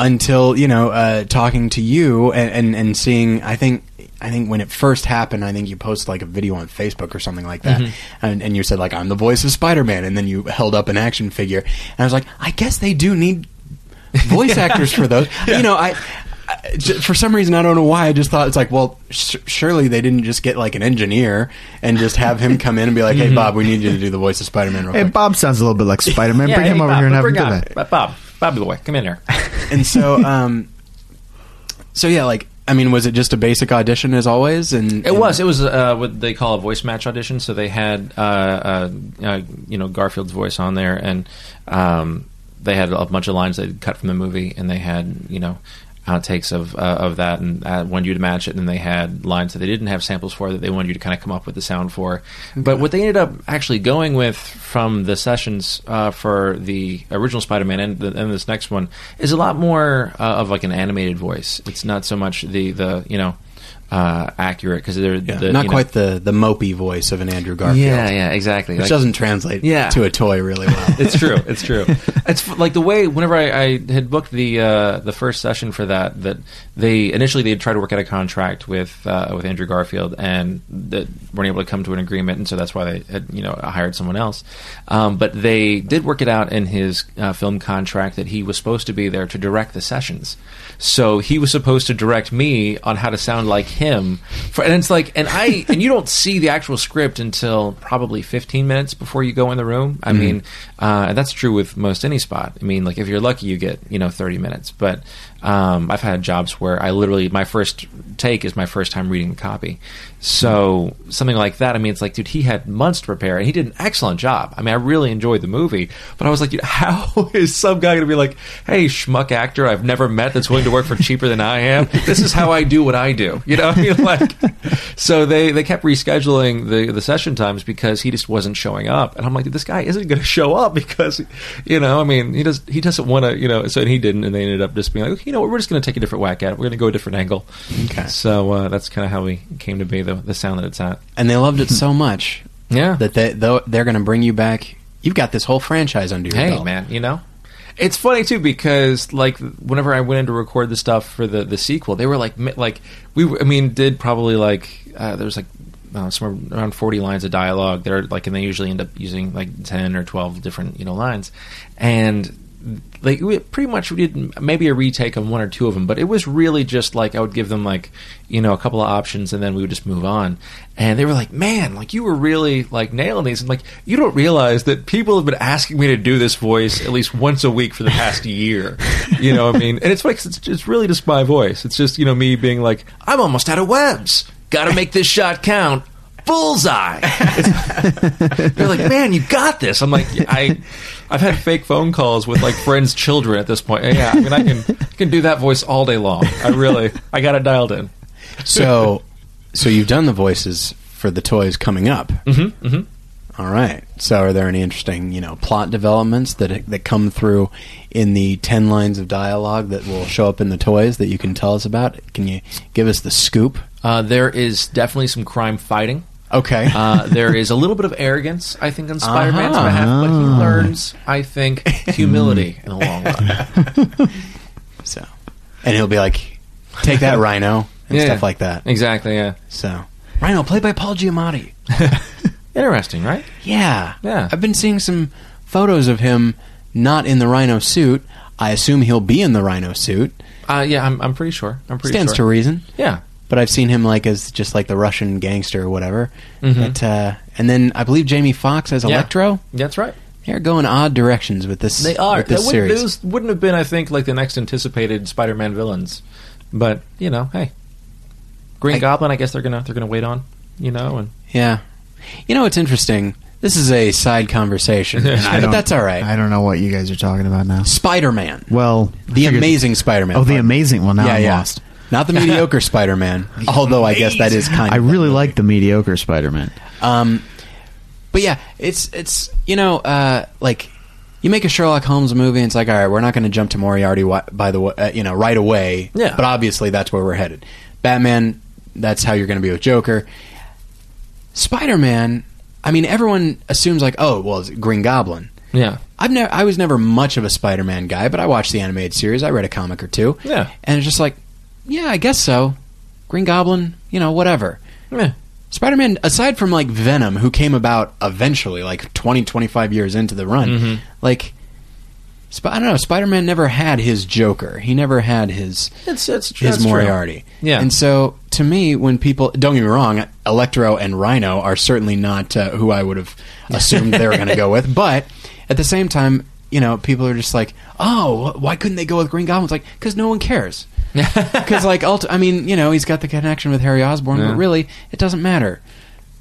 until you know uh, talking to you and, and and seeing. I think I think when it first happened, I think you posted like a video on Facebook or something like that, and, and you said like I'm the voice of Spider Man, and then you held up an action figure, and I was like, I guess they do need voice actors for those. You know, I For some reason, I don't know why. I just thought it's like, well, sh- surely they didn't just get like an engineer and just have him come in and be like, "Hey, Bob, we need you to do the voice of Spider-Man." Real Hey, quick. Bob sounds a little bit like Spider Man. bring him over here and have him do that. Bob, Bob, Bobby boy, come in here. And so um so yeah like I mean, was it just a basic audition as always? And It was. It was uh, what they call a voice match audition. So they had, uh, uh, uh, you know, Garfield's voice on there, and um, they had a bunch of lines they'd cut from the movie, and they had, you know, outtakes of uh, of that, and uh, wanted you to match it. And they had lines that they didn't have samples for that they wanted you to kind of come up with the sound for. But what they ended up actually going with from the sessions uh, for the original Spider-Man and, the, and this next one is a lot more uh, of like an animated voice. It's not so much the the you know. Uh, accurate because they're Yeah, the, not you know- quite the the mopey voice of an Andrew Garfield. yeah, yeah, exactly. which Like- doesn't translate Yeah. to a toy really well. it's true. It's true. It's like the way whenever I, I had booked the uh, the first session for that, that they initially they'd try to work out a contract with uh, with Andrew Garfield, and that weren't able to come to an agreement, and so that's why they had you know hired someone else. Um, but they did work it out in his uh, film contract that he was supposed to be there to direct the sessions. So he was supposed to direct me on how to sound like him. For, and it's like, and I, and you don't see the actual script until probably 15 minutes before you go in the room. I mean, uh, and that's true with most any spot. I mean, like if you're lucky, you get you know 30 minutes. But um, I've had jobs where I literally my first take is my first time reading the copy. So something like that. I mean, it's like, dude, he had months to prepare, and he did an excellent job. I mean, I really enjoyed the movie, but I was like, dude, how is some guy going to be like, hey, schmuck actor I've never met that's willing to work for cheaper than I am? This is how I do what I do. You know, I mean, like, so they they kept rescheduling the the session times because he just wasn't showing up, and I'm like, dude, this guy isn't going to show up because, you know, I mean, he does he doesn't want to, you know, so he didn't, and they ended up just being like, you know, what, we're just going to take a different whack at it. We're going to go a different angle. Okay. So uh, that's kind of how we came to be the the sound that it's at. and they loved it so much Yeah. that they they're going to bring you back. You've got this whole franchise under your hey belt. man you know it's funny too because like whenever i went in to record the stuff for the the sequel they were like like we were- i mean did probably like uh, there was like uh, somewhere around 40 lines of dialogue They're like and they usually end up using like 10 or 12 different you know lines and like we pretty much we did maybe a retake on one or two of them but it was really just like i would give them like you know a couple of options and then we would just move on. And they were like man like you were really like nailing these. And like you don't realize that people have been asking me to do this voice at least once a week for the past year. You know what i mean? And it's like it's, it's really just my voice. It's just you know me being like i'm almost out of webs. Gotta make this shot count bullseye they're like man you got this i'm like i i've had fake phone calls with like friends children at this point yeah i mean i can I can do that voice all day long i really i got it dialed in So, so you've done the voices for the toys coming up. mm-hmm, mm-hmm. All right. So, are there any interesting, you know, plot developments that that come through in the ten lines of dialogue that will show up in the toys that you can tell us about? Can you give us the scoop? Uh, there is definitely some crime fighting. Okay. Uh, there is a little bit of arrogance, I think, on Spider-Man's Uh-huh. behalf, but he Ah. learns, I think, humility in the long run. so, and he'll be like, "Take that, Rhino," and Yeah, stuff like that. Exactly. Yeah. So, Rhino, played by Paul Giamatti. Interesting, right? Yeah. Yeah. I've been seeing some photos of him not in the Rhino suit. I assume he'll be in the Rhino suit. Uh, yeah, I'm, I'm pretty sure. I'm pretty Stands to sure. reason. yeah. But I've seen him like as just like the Russian gangster or whatever. Mhm. But uh, and then I believe Jamie Foxx as Yeah. Electro. That's right. They're going odd directions with this. They are. with this That would, series. those wouldn't have been, I think, like the next anticipated Spider-Man villains. But you know, hey, Green I- Goblin. I guess they're gonna they're gonna wait on. You know, and Yeah. You know it's interesting? This is a side conversation, I but that's all right. I don't know what you guys are talking about now. Spider-Man, Well, the amazing Spider-Man. Oh, the amazing. Well, now yeah, I'm yeah. lost. Not the mediocre Spider-Man, although I guess that is kind. Of I of really like the mediocre Spider-Man. Um, but yeah, it's it's you know uh, like you make a Sherlock Holmes movie, and it's like all right, we're not going to jump to Moriarty wi- by the way, uh, you know right away. Yeah. But obviously that's where we're headed. Batman, that's how you're going to be with Joker. Spider Man, I mean, everyone assumes like, oh, well, it's Green Goblin. yeah, I've never, I was never much of a Spider Man guy, but I watched the animated series. I read a comic or two. Yeah. and it's just like, yeah, I guess so. Green Goblin, you know, whatever. yeah. Spider Man, aside from like Venom, who came about eventually, like 20, 25 years into the run, Mhm. like, Sp- I don't know, Spider Man never had his Joker. He never had his It's it's his that's true. Moriarty. Yeah. And so, to me, when people don't get me wrong, Electro and Rhino are certainly not uh, who I would have assumed they were going to go with. But at the same time, you know, people are just like, oh, why couldn't they go with Green Goblin? It's like because no one cares. because like ulti- I mean you know he's got the connection with Harry Osborn, Yeah. but really it doesn't matter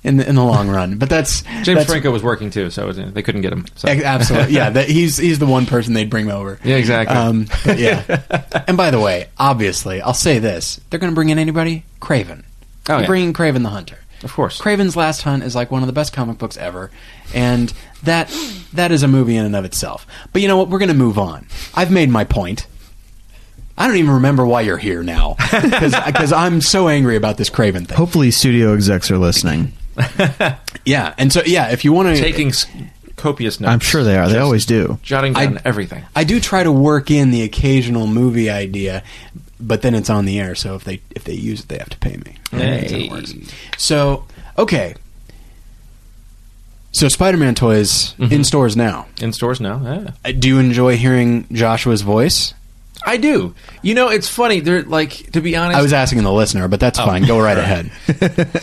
in the in the long run. But that's James that's, Franco was working too, so it was, they couldn't get him. So. Ex- Absolutely, yeah. That he's he's the one person they'd bring over. Yeah, exactly. Um, but yeah. and by the way, obviously, I'll say this: they're going to bring in anybody. Kraven. Oh, They're yeah. bringing Kraven the Hunter. Of course. Kraven's Last Hunt is like one of the best comic books ever, and that that is a movie in and of itself. But you know what? We're going to move on. I've made my point. I don't even remember why you're here now because I'm so angry about this Kraven thing. Hopefully, studio execs are listening. Yeah, and so yeah, if you want to Taking s- copious notes. I'm sure they are. They always do. Jotting I- down everything. I do try to work in the occasional movie idea, but then it's on the air. So if they if they use it, they have to pay me. That's how it works. So okay, so Spider-Man toys in stores now. In stores now. Yeah. Uh, Do you enjoy hearing Joshua's voice? I do. You know, it's funny. They're like, to be honest, I was asking the listener, but that's oh. fine. Go right ahead.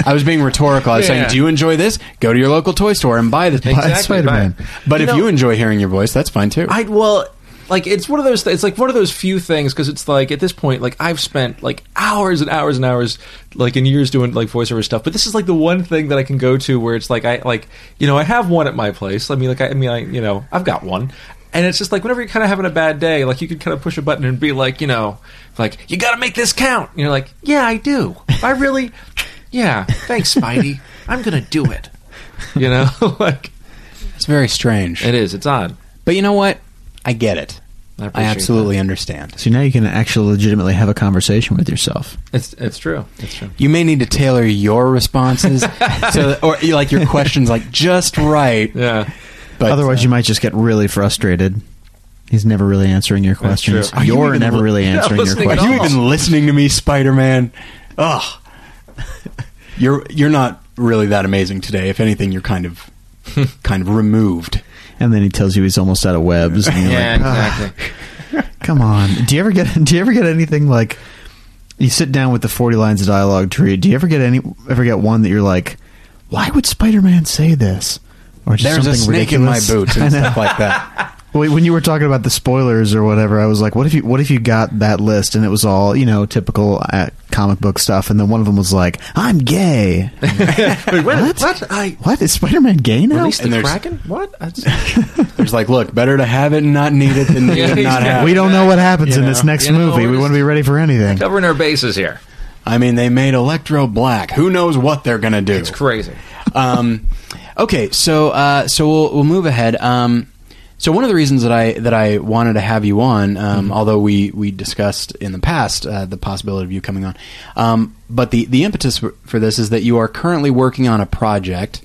I was being rhetorical. I was Yeah, saying, yeah. do you enjoy this? Go to your local toy store and buy this. Exactly, Spider-Man. buy it. But if know- you enjoy hearing your voice, that's fine too. I well, like it's one of those. It's like one of those few things because it's like at this point, like I've spent like hours and hours and hours, like in years doing like voiceover stuff. But this is like the one thing that I can go to where it's like I like you know I have one at my place. I mean, like I, I mean, I you know I've got one. And it's just like whenever you're kind of having a bad day, like you could kind of push a button and be like, you know, like you got to make this count. And you're like, yeah, I do. I really, yeah. Thanks, Spidey. I'm gonna do it. You know, like it's very strange. it is. It's odd. But you know what? I get it. I, I appreciate absolutely understand. So now you can actually legitimately have a conversation with yourself. It's it's true. It's true. You may need to tailor your responses, so that, or like your questions, like just right. Yeah. But Otherwise, uh, you might just get really frustrated. He's never really answering your questions. true. Are you You're even never li- really answering your questions. at Are you even listening to me, Spider Man? Ugh. You're you're not really that amazing today. If anything, you're kind of kind of removed. And then he tells you he's almost out of webs. And you're Yeah, like, "Ah, exactly. come on. Do you ever get? Do you ever get anything like? You sit down with the forty lines of dialogue to read. Do you ever get any? Ever get one that you're like, why would Spider-Man say this? Or just There's a something snake in my ridiculous? boots and stuff like that. Well, when you were talking about the spoilers or whatever, I was like, what if you what if you got that list and it was all you know typical uh, comic book stuff, and then one of them was like, I'm gay. Wait, what? What? I What is Spider-Man gay now? released And the there's- Kraken? What? That's- There's like, look, better to have it and not need it than need Yeah, it and not exactly. have we don't know what happens You in this know, next you know, movie. we're We just- want to be ready for anything. Covering our bases here. I mean, they made Electro black. Who knows what they're gonna do? It's crazy. um, okay, so uh, so we'll we'll move ahead. Um, so one of the reasons that I that I wanted to have you on, um, although we we discussed in the past uh, the possibility of you coming on, um, but the the impetus for, for this is that you are currently working on a project,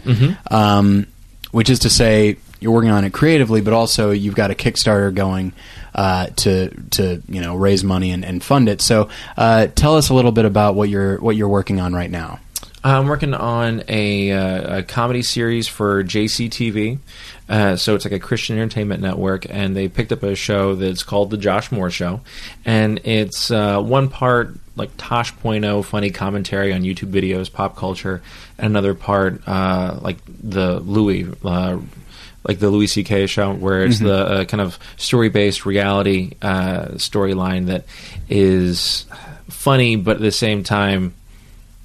um, which is to say you're working on it creatively, but also you've got a Kickstarter going. Uh, to to you know raise money and, and fund it. So uh, tell us a little bit about what you're what you're working on right now. I'm working on a, uh, a comedy series for JCTV. Uh, so it's like a Christian entertainment network, and they picked up a show that's called The Josh Moore Show. And it's uh, one part like Tosh.0 funny commentary on YouTube videos, pop culture, and another part uh, like the Louis. Uh, like the Louis C.K. show, where it's the uh, kind of story-based reality uh, storyline that is funny, but at the same time,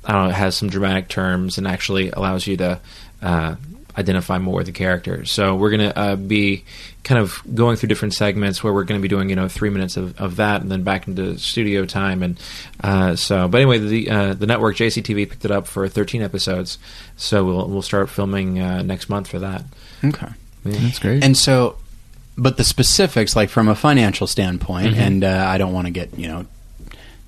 I don't know, it has some dramatic terms and actually allows you to uh, identify more with the character. So we're going to uh, be kind of going through different segments where we're going to be doing, you know, three minutes of, of that and then back into studio time. And uh, so, but anyway, the uh, the network JCTV picked it up for 13 episodes. So we'll we'll start filming uh, next month for that. Okay. That's great. And so, but the specifics, like from a financial standpoint, Mm-hmm. and uh, I don't want to get you know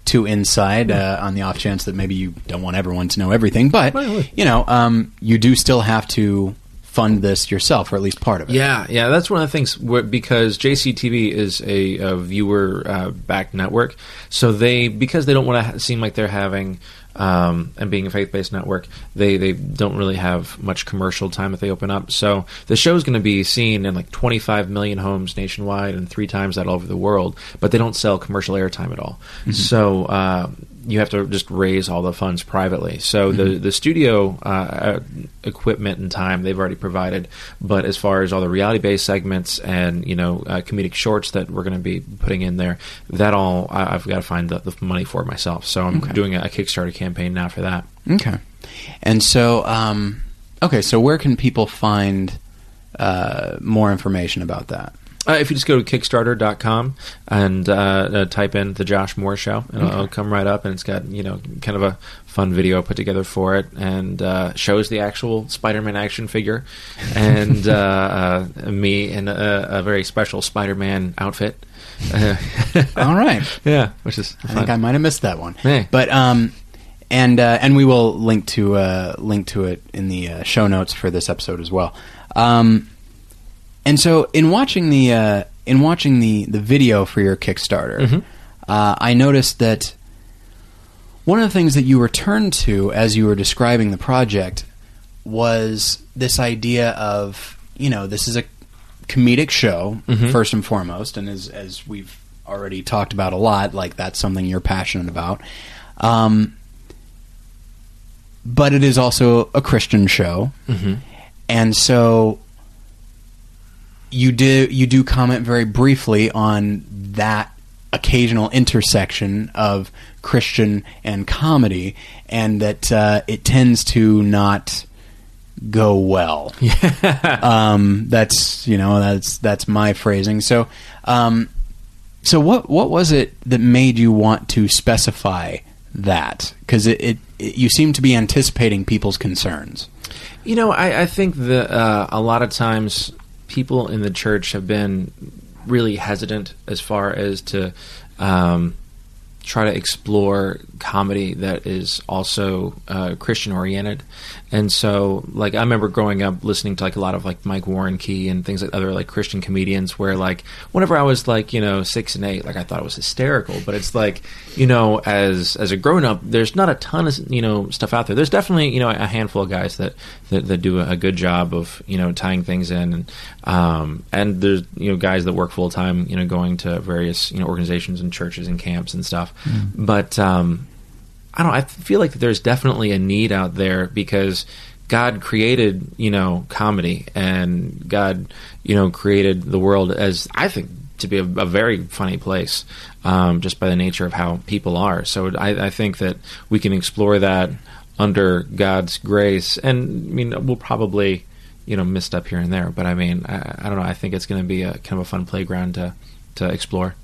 too inside uh, on the off chance that maybe you don't want everyone to know everything, but you know, um, you do still have to fund this yourself, or at least part of it. Yeah, yeah, that's one of the things where, because JCTV is a, a viewer uh, backed network, so they because they don't want to ha- seem like they're having um, and being a faith based network, they they don't really have much commercial time if they open up. So the show is going to be seen in like 25 million homes nationwide and three times that all over the world, but they don't sell commercial airtime at all. So. Uh, you have to just raise all the funds privately. So the the studio uh, uh, equipment and time they've already provided, but as far as all the reality based segments and you know uh, comedic shorts that we're going to be putting in there, that all I, I've got to find the, the money for myself. So I'm Okay. doing a, Kickstarter campaign now for that. Okay. And so, um, okay, so where can people find uh, more information about that? Uh, if you just go to Kickstarter.com and uh, uh, type in the Josh Moore Show, it'll, it'll come right up, and it's got you know kind of a fun video put together for it, and uh, shows the actual Spider-Man action figure, and uh, uh, me in a, a very special Spider-Man outfit. All right. yeah, which is I think I might have missed that one. Hey. But um, and uh, and we will link to uh, link to it in the uh, show notes for this episode as well. Um, and so in watching the uh, in watching the the video for your Kickstarter, Mhm. uh, I noticed that one of the things that you returned to as you were describing the project was this idea of you know this is a comedic show Mhm. first and foremost, and as as we've already talked about a lot, like that's something you're passionate about. Um, but it is also a Christian show, Mhm. and so you do you do comment very briefly on that occasional intersection of Christian and comedy, and that uh, it tends to not go well. um, that's you know that's that's my phrasing. So, um, so what what was it that made you want to specify that? Because it, it, it you seem to be anticipating people's concerns. You know, I, I think that uh, a lot of times people in the church have been really hesitant as far as to um, try to explore comedy that is also uh, Christian oriented. And so, like, I remember growing up listening to like a lot of like Mike Warnke and things like other like Christian comedians. Where like whenever I was like you know six and eight, like I thought it was hysterical. But it's like you know as as a grown up, there's not a ton of you know stuff out there. There's definitely you know a handful of guys that that, that do a, a good job of you know tying things in, and um, and there's you know guys that work full time you know going to various you know organizations and churches and camps and stuff. But um, I don't. I feel like there's definitely a need out there because God created, you know, comedy, and God, you know, created the world as I think to be a, a very funny place, um, just by the nature of how people are. So I, I think that we can explore that under God's grace, and I mean, we'll probably, you know, missed up here and there, but I mean, I, I don't know. I think it's going to be a kind of a fun playground to to explore.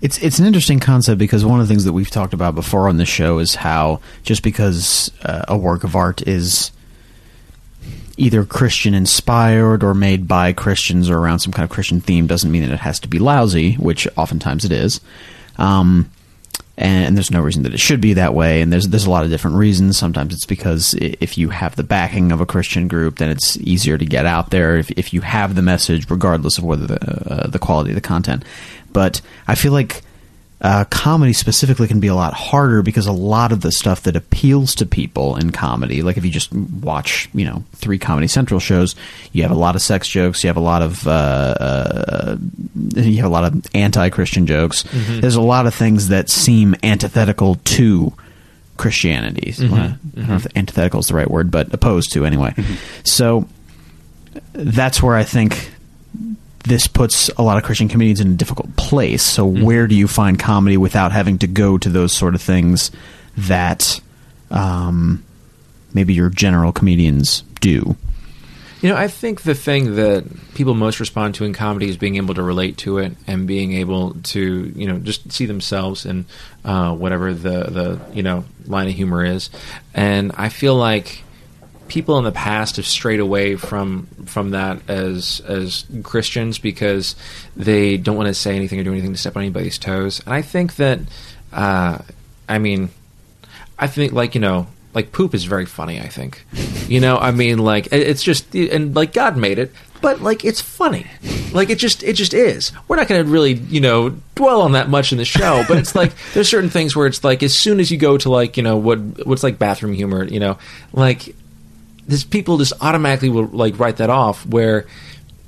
It's it's an interesting concept because one of the things that we've talked about before on the show is how just because uh, a work of art is either Christian inspired or made by Christians or around some kind of Christian theme doesn't mean that it has to be lousy, which oftentimes it is. Um, and there's no reason that it should be that way. And there's there's a lot of different reasons. Sometimes it's because if you have the backing of a Christian group, then it's easier to get out there. If if you have the message, regardless of whether the uh, the quality of the content. But I feel like uh, comedy specifically can be a lot harder because a lot of the stuff that appeals to people in comedy, like if you just watch, you know, three Comedy Central shows, you have a lot of sex jokes, you have a lot of uh, uh, you have a lot of anti-Christian jokes. There's a lot of things that seem antithetical to Christianity. I don't know if antithetical is the right word, but opposed to anyway. So that's where I think this puts a lot of Christian comedians in a difficult place. So where do you find comedy without having to go to those sort of things that um, maybe your general comedians do? You know, I think the thing that people most respond to in comedy is being able to relate to it and being able to, you know, just see themselves in uh, whatever the the you know line of humor is. And I feel like people in the past have strayed away from from that as as Christians because they don't want to say anything or do anything to step on anybody's toes. And I think that, uh, I mean, I think like you know like poop is very funny. I think, you know, I mean like it's just and like God made it, but like it's funny, like it just it just is. We're not going to really you know dwell on that much in the show, but it's like there's certain things where it's like as soon as you go to like you know what what's like bathroom humor, you know, like this people just automatically will like write that off where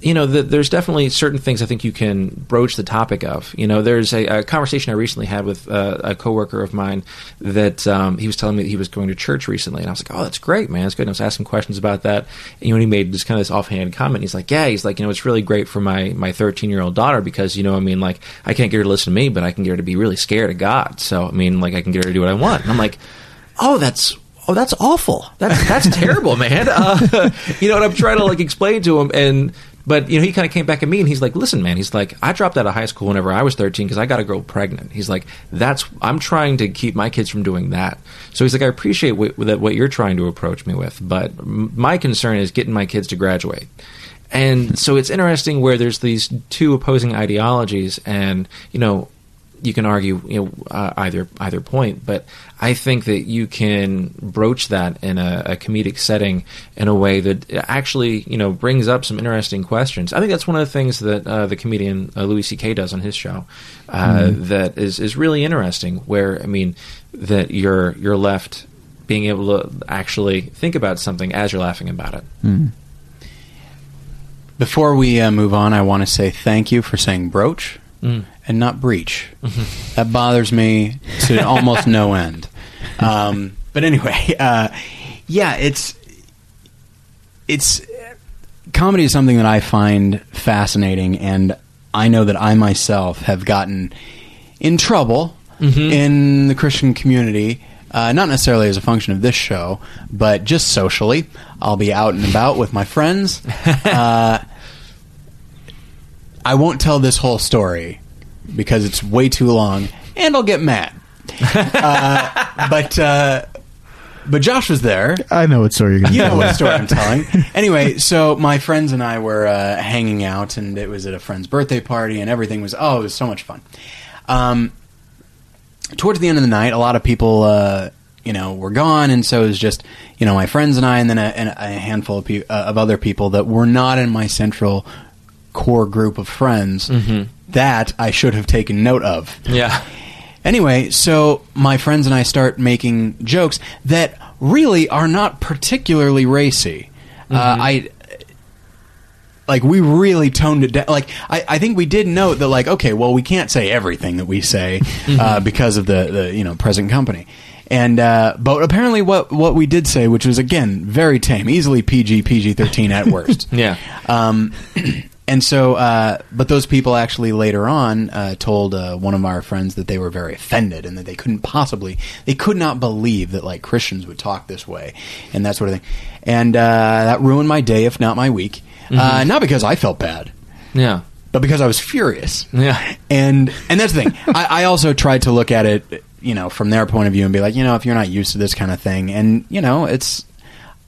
you know, the, there's definitely certain things I think you can broach the topic of. You know, there's a, a conversation I recently had with uh, a coworker of mine that um, he was telling me that he was going to church recently, and I was like, "Oh, that's great, man! That's good." And I was asking questions about that, and you know, he made this kind of this offhand comment. He's like, "Yeah, he's like, you know, it's really great for my my 13 year old daughter because you know, I mean, like, I can't get her to listen to me, but I can get her to be really scared of God. So, I mean, like, I can get her to do what I want." And I'm like, "Oh, that's." Oh, that's awful. That's that's terrible, man. Uh, you know, and I'm trying to like explain to him, and but you know, he kind of came back at me and he's like, "Listen, man." He's like, "I dropped out of high school whenever I was 13 because I got a girl pregnant." He's like, "That's I'm trying to keep my kids from doing that." So he's like, "I appreciate what, that what you're trying to approach me with, but my concern is getting my kids to graduate." And so it's interesting where there's these two opposing ideologies, and you know, you can argue you know uh, either either point, but I think that you can broach that in a, a, comedic setting in a way that actually you know brings up some interesting questions. I think that's one of the things that uh, the comedian uh, Louis C.K. does on his show uh, mm-hmm. that is is really interesting. Where I mean that you're you're left being able to actually think about something as you're laughing about it. Mm-hmm. Before we uh, move on, I want to say thank you for saying broach. Mm and not breach. Mm-hmm. That bothers me to almost no end. Um, but anyway, uh, yeah, it's it's comedy is something that I find fascinating, and I know that I myself have gotten in trouble mm-hmm. in the Christian community. Uh, not necessarily as a function of this show, but just socially. I'll be out and about with my friends. Uh, I won't tell this whole story because it's way too long, and I'll get mad. uh, but uh, but Josh was there. I know what story you're going to You tell. know what story I'm telling. Anyway, so my friends and I were uh, hanging out, and it was at a friend's birthday party, and everything was oh, it was so much fun. Um, towards the end of the night, a lot of people, uh, you know, were gone, and so it was just you know my friends and I, and then a, and a handful of, pe- uh, of other people that were not in my central core group of friends. Mm-hmm that I should have taken note of. Yeah. Anyway, so my friends and I start making jokes that really are not particularly racy. Uh, mm-hmm. Uh, I like we really toned it down. Like I, I think we did note that like okay, well we can't say everything that we say mm-hmm. uh, because of the the you know present company. And uh, but apparently, what what we did say, which was again very tame, easily PG PG thirteen at worst. yeah. Um, and so, uh, but those people actually later on uh, told uh, one of our friends that they were very offended and that they couldn't possibly, they could not believe that like Christians would talk this way and that sort of thing. And uh, that ruined my day, if not my week. Uh, mm-hmm. not because I felt bad. Yeah. But because I was furious. Yeah. And and that's the thing. I, I also tried to look at it, you know, from their point of view and be like, you know, if you're not used to this kind of thing, and you know, it's.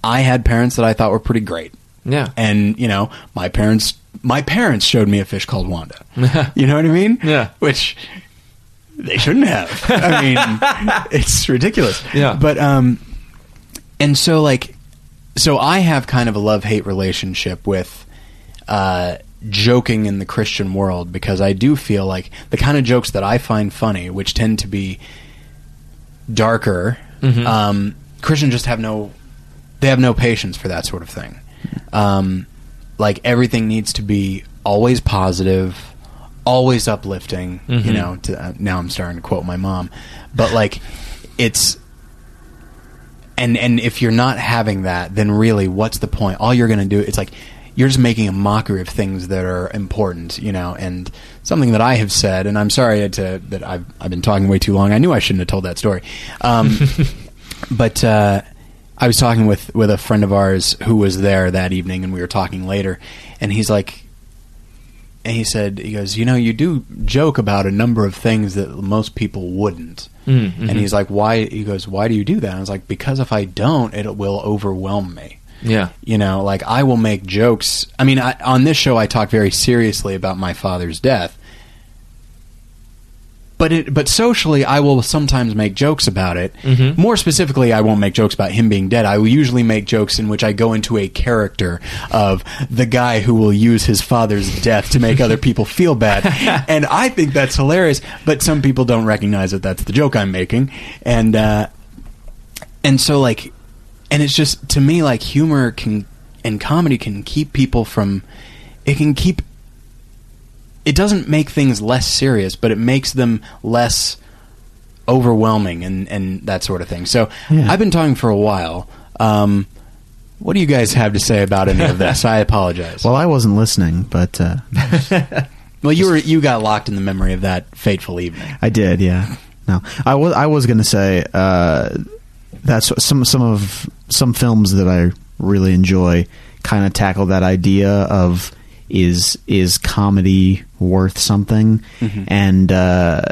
I had parents that I thought were pretty great. Yeah. And you know, my parents my parents showed me a fish called Wanda. you know what I mean? Yeah. Which they shouldn't have. I mean, it's ridiculous. Yeah. But um, and so like, so I have kind of a love hate relationship with uh joking in the Christian world because I do feel like the kind of jokes that I find funny, which tend to be darker, mm-hmm. um, Christians just have no they have no patience for that sort of thing. Um, like everything needs to be always positive, always uplifting. Mm-hmm. You know, to, uh, now I'm starting to quote my mom, but like it's and and if you're not having that, then really, what's the point? All you're going to do, it's like you're just making a mockery of things that are important, you know. And something that I have said, and I'm sorry to that I've I've been talking way too long. I knew I shouldn't have told that story, um, but uh, I was talking with with a friend of ours who was there that evening, and we were talking later, and he's like, and he said, he goes, you know, you do joke about a number of things that most people wouldn't, mm-hmm. and he's like, why? He goes, why do you do that? And I was like, because if I don't, it will overwhelm me. Yeah. You know, like I will make jokes. I mean, I, on this show, I talk very seriously about my father's death, but it, but socially, I will sometimes make jokes about it. Mm-hmm. More specifically, I won't make jokes about him being dead. I will usually make jokes in which I go into a character of the guy who will use his father's death to make other people feel bad, and I think that's hilarious. But some people don't recognize that that's the joke I'm making, and uh, and so like, and it's just to me like humor can and comedy can keep people from it can keep it doesn't make things less serious, but it makes them less overwhelming and, and that sort of thing. So Yeah. I've been talking for a while. Um, what do you guys have to say about any of this? I apologize. Well, I wasn't listening, but uh, Well, you were you got locked in the memory of that fateful evening. I did. Yeah. No, I was. I was going to say uh, that's some some of some films that I really enjoy kind of tackle that idea of is is comedy worth something, and uh,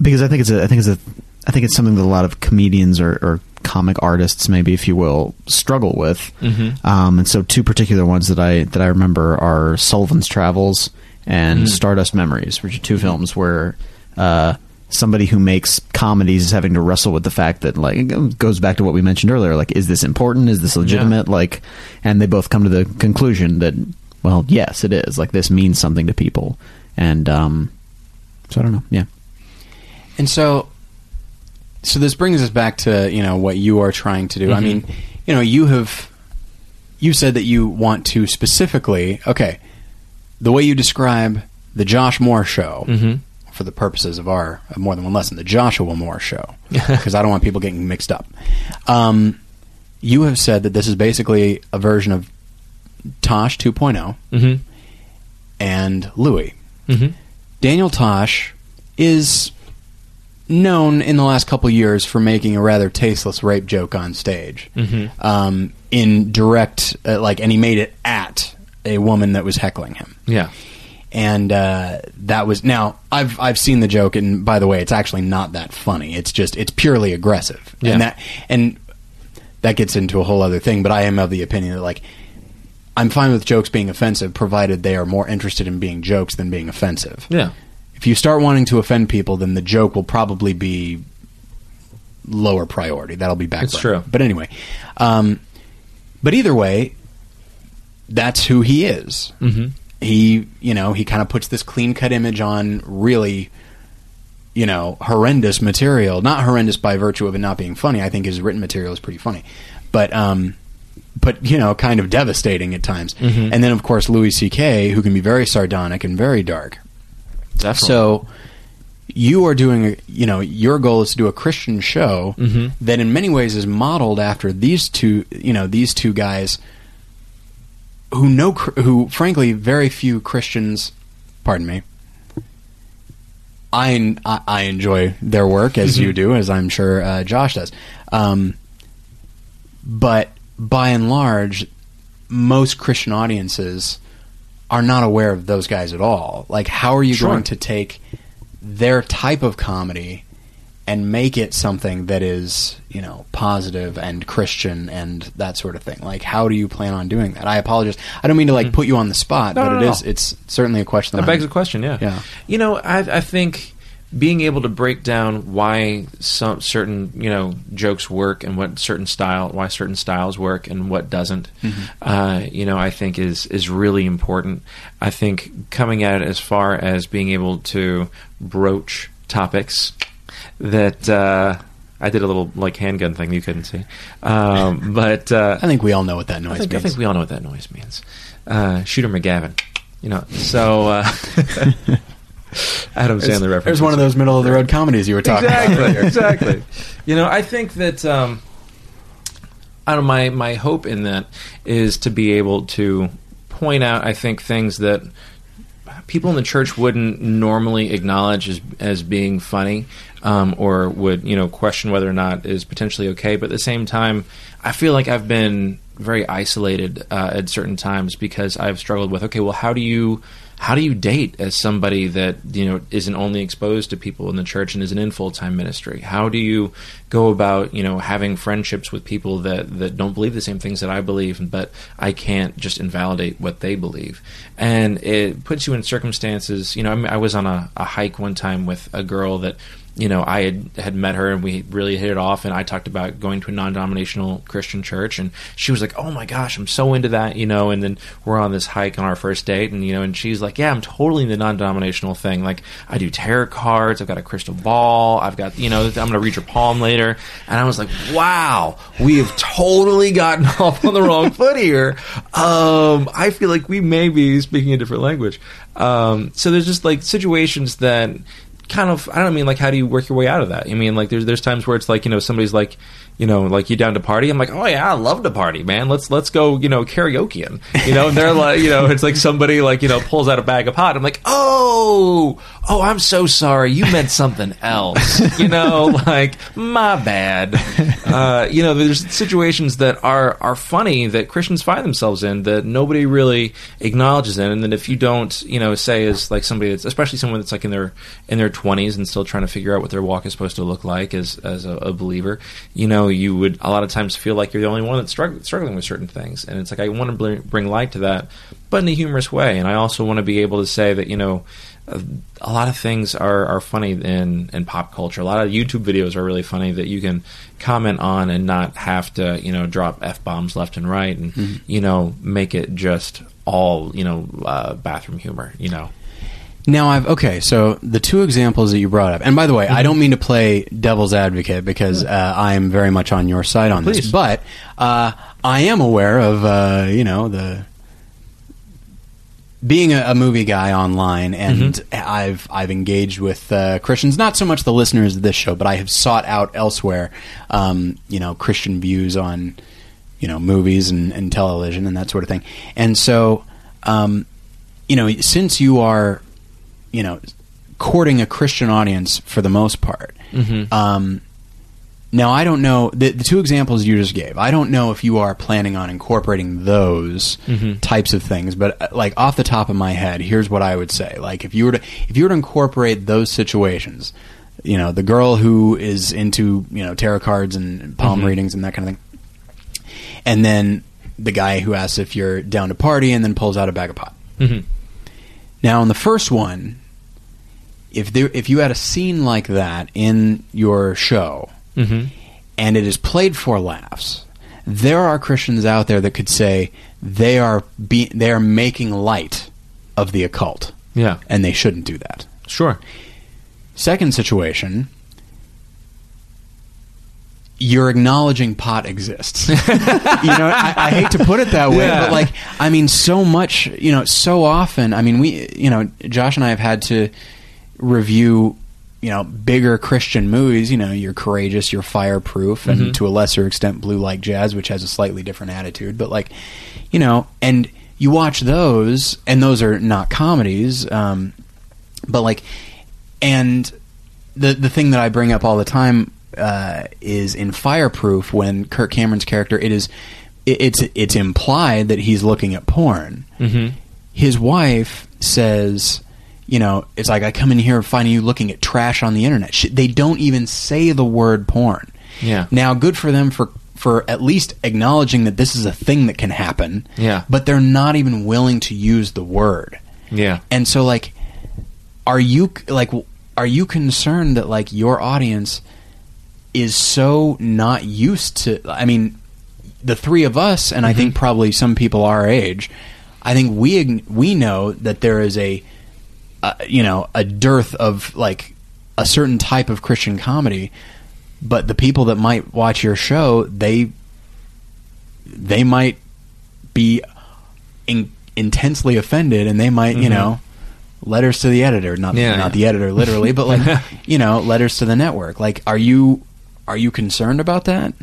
because I think it's a I think it's a I think it's something that a lot of comedians or, or comic artists, maybe if you will, struggle with. Mhm. Um, and so, two particular ones that I that I remember are Sullivan's Travels and Stardust Memories, which are two films where uh, somebody who makes comedies is having to wrestle with the fact that like it goes back to what we mentioned earlier, like is this important? Is this legitimate? Like, and they both come to the conclusion that well, yes, it is. Like this means something to people, and um, so I don't know. Yeah. And so, so this brings us back to you know what you are trying to do. I mean, you know, you have you said that you want to specifically okay, the way you describe the Josh Moore show Mhm. for the purposes of our of more than one lesson, the Joshua Moore show, because I don't want people getting mixed up. Um, you have said that this is basically a version of Tosh 2.0 Mm-hmm. and Louis. Mm-hmm. Daniel Tosh is known in the last couple years for making a rather tasteless rape joke on stage. Mhm. Um, in direct, uh, like, and he made it at a woman that was heckling him. Yeah. And uh, that was now I've I've seen the joke, and by the way, it's actually not that funny. It's just it's purely aggressive, Yeah. and that and that gets into a whole other thing. But I am of the opinion that like I'm fine with jokes being offensive, provided they are more interested in being jokes than being offensive Yeah. if you start wanting to offend people, then the joke will probably be lower priority. That'll be back. It's true. But anyway, um, but either way, that's who he is. Mm-hmm. He, you know, he kind of puts this clean cut image on really, you know, horrendous material. Not horrendous by virtue of it not being funny. I think his written material is pretty funny, but um, but you know, kind of devastating at times. Mhm. And then of course Louis C.K., who can be very sardonic and very dark. Definitely. So you are doing, you know, your goal is to do a Christian show Mhm. that in many ways is modeled after these two, you know, these two guys who know, who frankly, very few Christians, pardon me, I, I, I enjoy their work as you do, as I'm sure uh, Josh does. Um, but by and large, most Christian audiences are not aware of those guys at all. Like, how are you Sure. going to take their type of comedy and make it something that is, you know, positive and Christian and that sort of thing? Like, how do you plan on doing that? I apologize. I don't mean to like mm-hmm. put you on the spot, No, but no, it no. is. It's certainly a question. That That begs the question, yeah. Yeah. You know, I, I think being able to break down why some certain you know jokes work and what certain style, why certain styles work and what doesn't, uh, you know, I think is is really important. I think coming at it as far as being able to broach topics that. Uh, I did a little like handgun thing you couldn't see, um, but uh, I think we all know what that noise I think, I think we all know what that noise means. Uh, Shooter McGavin, you know. So Adam Sandler reference. There's one of those middle of the road comedies you were talking about. exactly, exactly. You know, I think that um, I don't. My my hope in that is to be able to point out. I think things that people in the church wouldn't normally acknowledge as as being funny, um, or would you know question whether or not is potentially okay. But at the same time, I feel like I've been very isolated uh, at certain times because I've struggled with okay, well, how do you how do you date as somebody that you know isn't only exposed to people in the church and isn't in full time ministry? How do you go about you know having friendships with people that that don't believe the same things that I believe, but I can't just invalidate what they believe? And it puts you in circumstances. You know, I, mean, I was on a, a hike one time with a girl that you know, I had, had met her and we really hit it off. And I talked about going to a non denominational Christian church. And she was like, oh my gosh, I'm so into that, you know. And then we're on this hike on our first date. And, you know, and she's like, "Yeah, I'm totally in the non-denominational thing. Like, I do tarot cards. I've got a crystal ball. I've got, you know, I'm going to read your palm later." And I was like, "Wow, we have totally gotten off on the wrong foot here. Um, I feel like we may be speaking a different language." Um, so there's just like situations that kind of I don't mean like how do you work your way out of that? I mean like there's there's times where it's like you know somebody's like you know like you down to party. I'm like oh yeah I love to party man. Let's let's go you know karaokeing. You know and they're like you know it's like somebody like you know pulls out a bag of pot. I'm like oh oh I'm so sorry you meant something else. You know like my bad. Uh, you know there's situations that are are funny that Christians find themselves in that nobody really acknowledges in, and then if you don't you know say as like somebody that's especially someone that's like in their in their 20s and still trying to figure out what their walk is supposed to look like as as a, a believer, you know, you would a lot of times feel like you're the only one that's strugg- struggling with certain things, and it's like I want to bring, bring light to that, but in a humorous way, and I also want to be able to say that you know. A lot of things are, are funny in, in pop culture. A lot of YouTube videos are really funny that you can comment on and not have to, you know, drop f bombs left and right, and Mm-hmm. you know, make it just all, you know, uh, bathroom humor. You know, Now I've okay, so the two examples that you brought up, and by the way, Mm-hmm. I don't mean to play devil's advocate because uh, I am very much on your side on this, but uh, I am aware of uh, you know the being a, a movie guy online, and Mm-hmm. I've I've engaged with uh, Christians, not so much the listeners of this show, but I have sought out elsewhere, um, you know, Christian views on you know movies and, and television and that sort of thing, and so. Um, you know, since you are, you know, courting a Christian audience for the most part. Um, now, I don't know the, the two examples you just gave. I don't know if you are planning on incorporating those types of things, but uh, like off the top of my head, here's what I would say: like if you were to if you were to incorporate those situations, you know, the girl who is into you know tarot cards and palm readings and that kind of thing, and then the guy who asks if you're down to party and then pulls out a bag of pot. Now, in the first one, if there if you had a scene like that in your show, Mm-hmm. and it is played for laughs, there are Christians out there that could say they are be, they are making light of the occult, yeah, and they shouldn't do that. sure, Second situation. You're acknowledging pot exists. you know, I, I hate to put it that way, Yeah. but like, I mean, so much, you know, so often. I mean, we, you know, Josh and I have had to review, you know, bigger Christian movies. You know, you're courageous, you're fireproof, and to a lesser extent, Blue Like Jazz, which has a slightly different attitude. But like, you know, and you watch those, and those are not comedies. Um, but like and the the thing that I bring up all the time uh, is in Fireproof when Kirk Cameron's character it is it, it's it's implied that he's looking at porn. Mm-hmm. His wife says, you know, it's like I come in here finding you looking at trash on the internet. They don't even say the word porn. Yeah. Now, good for them for for at least acknowledging that this is a thing that can happen. Yeah. But they're not even willing to use the word. yeah. And so like are you like are you concerned that like your audience is so not used to I mean the three of us and I mm-hmm. think probably some people our age I think we we know that there is a uh, you know a dearth of like a certain type of Christian comedy but the people that might watch your show they they might be in, intensely offended and they might you know letters to the editor not Yeah, not yeah. the editor literally but like you know letters to the network like are you are you concerned about that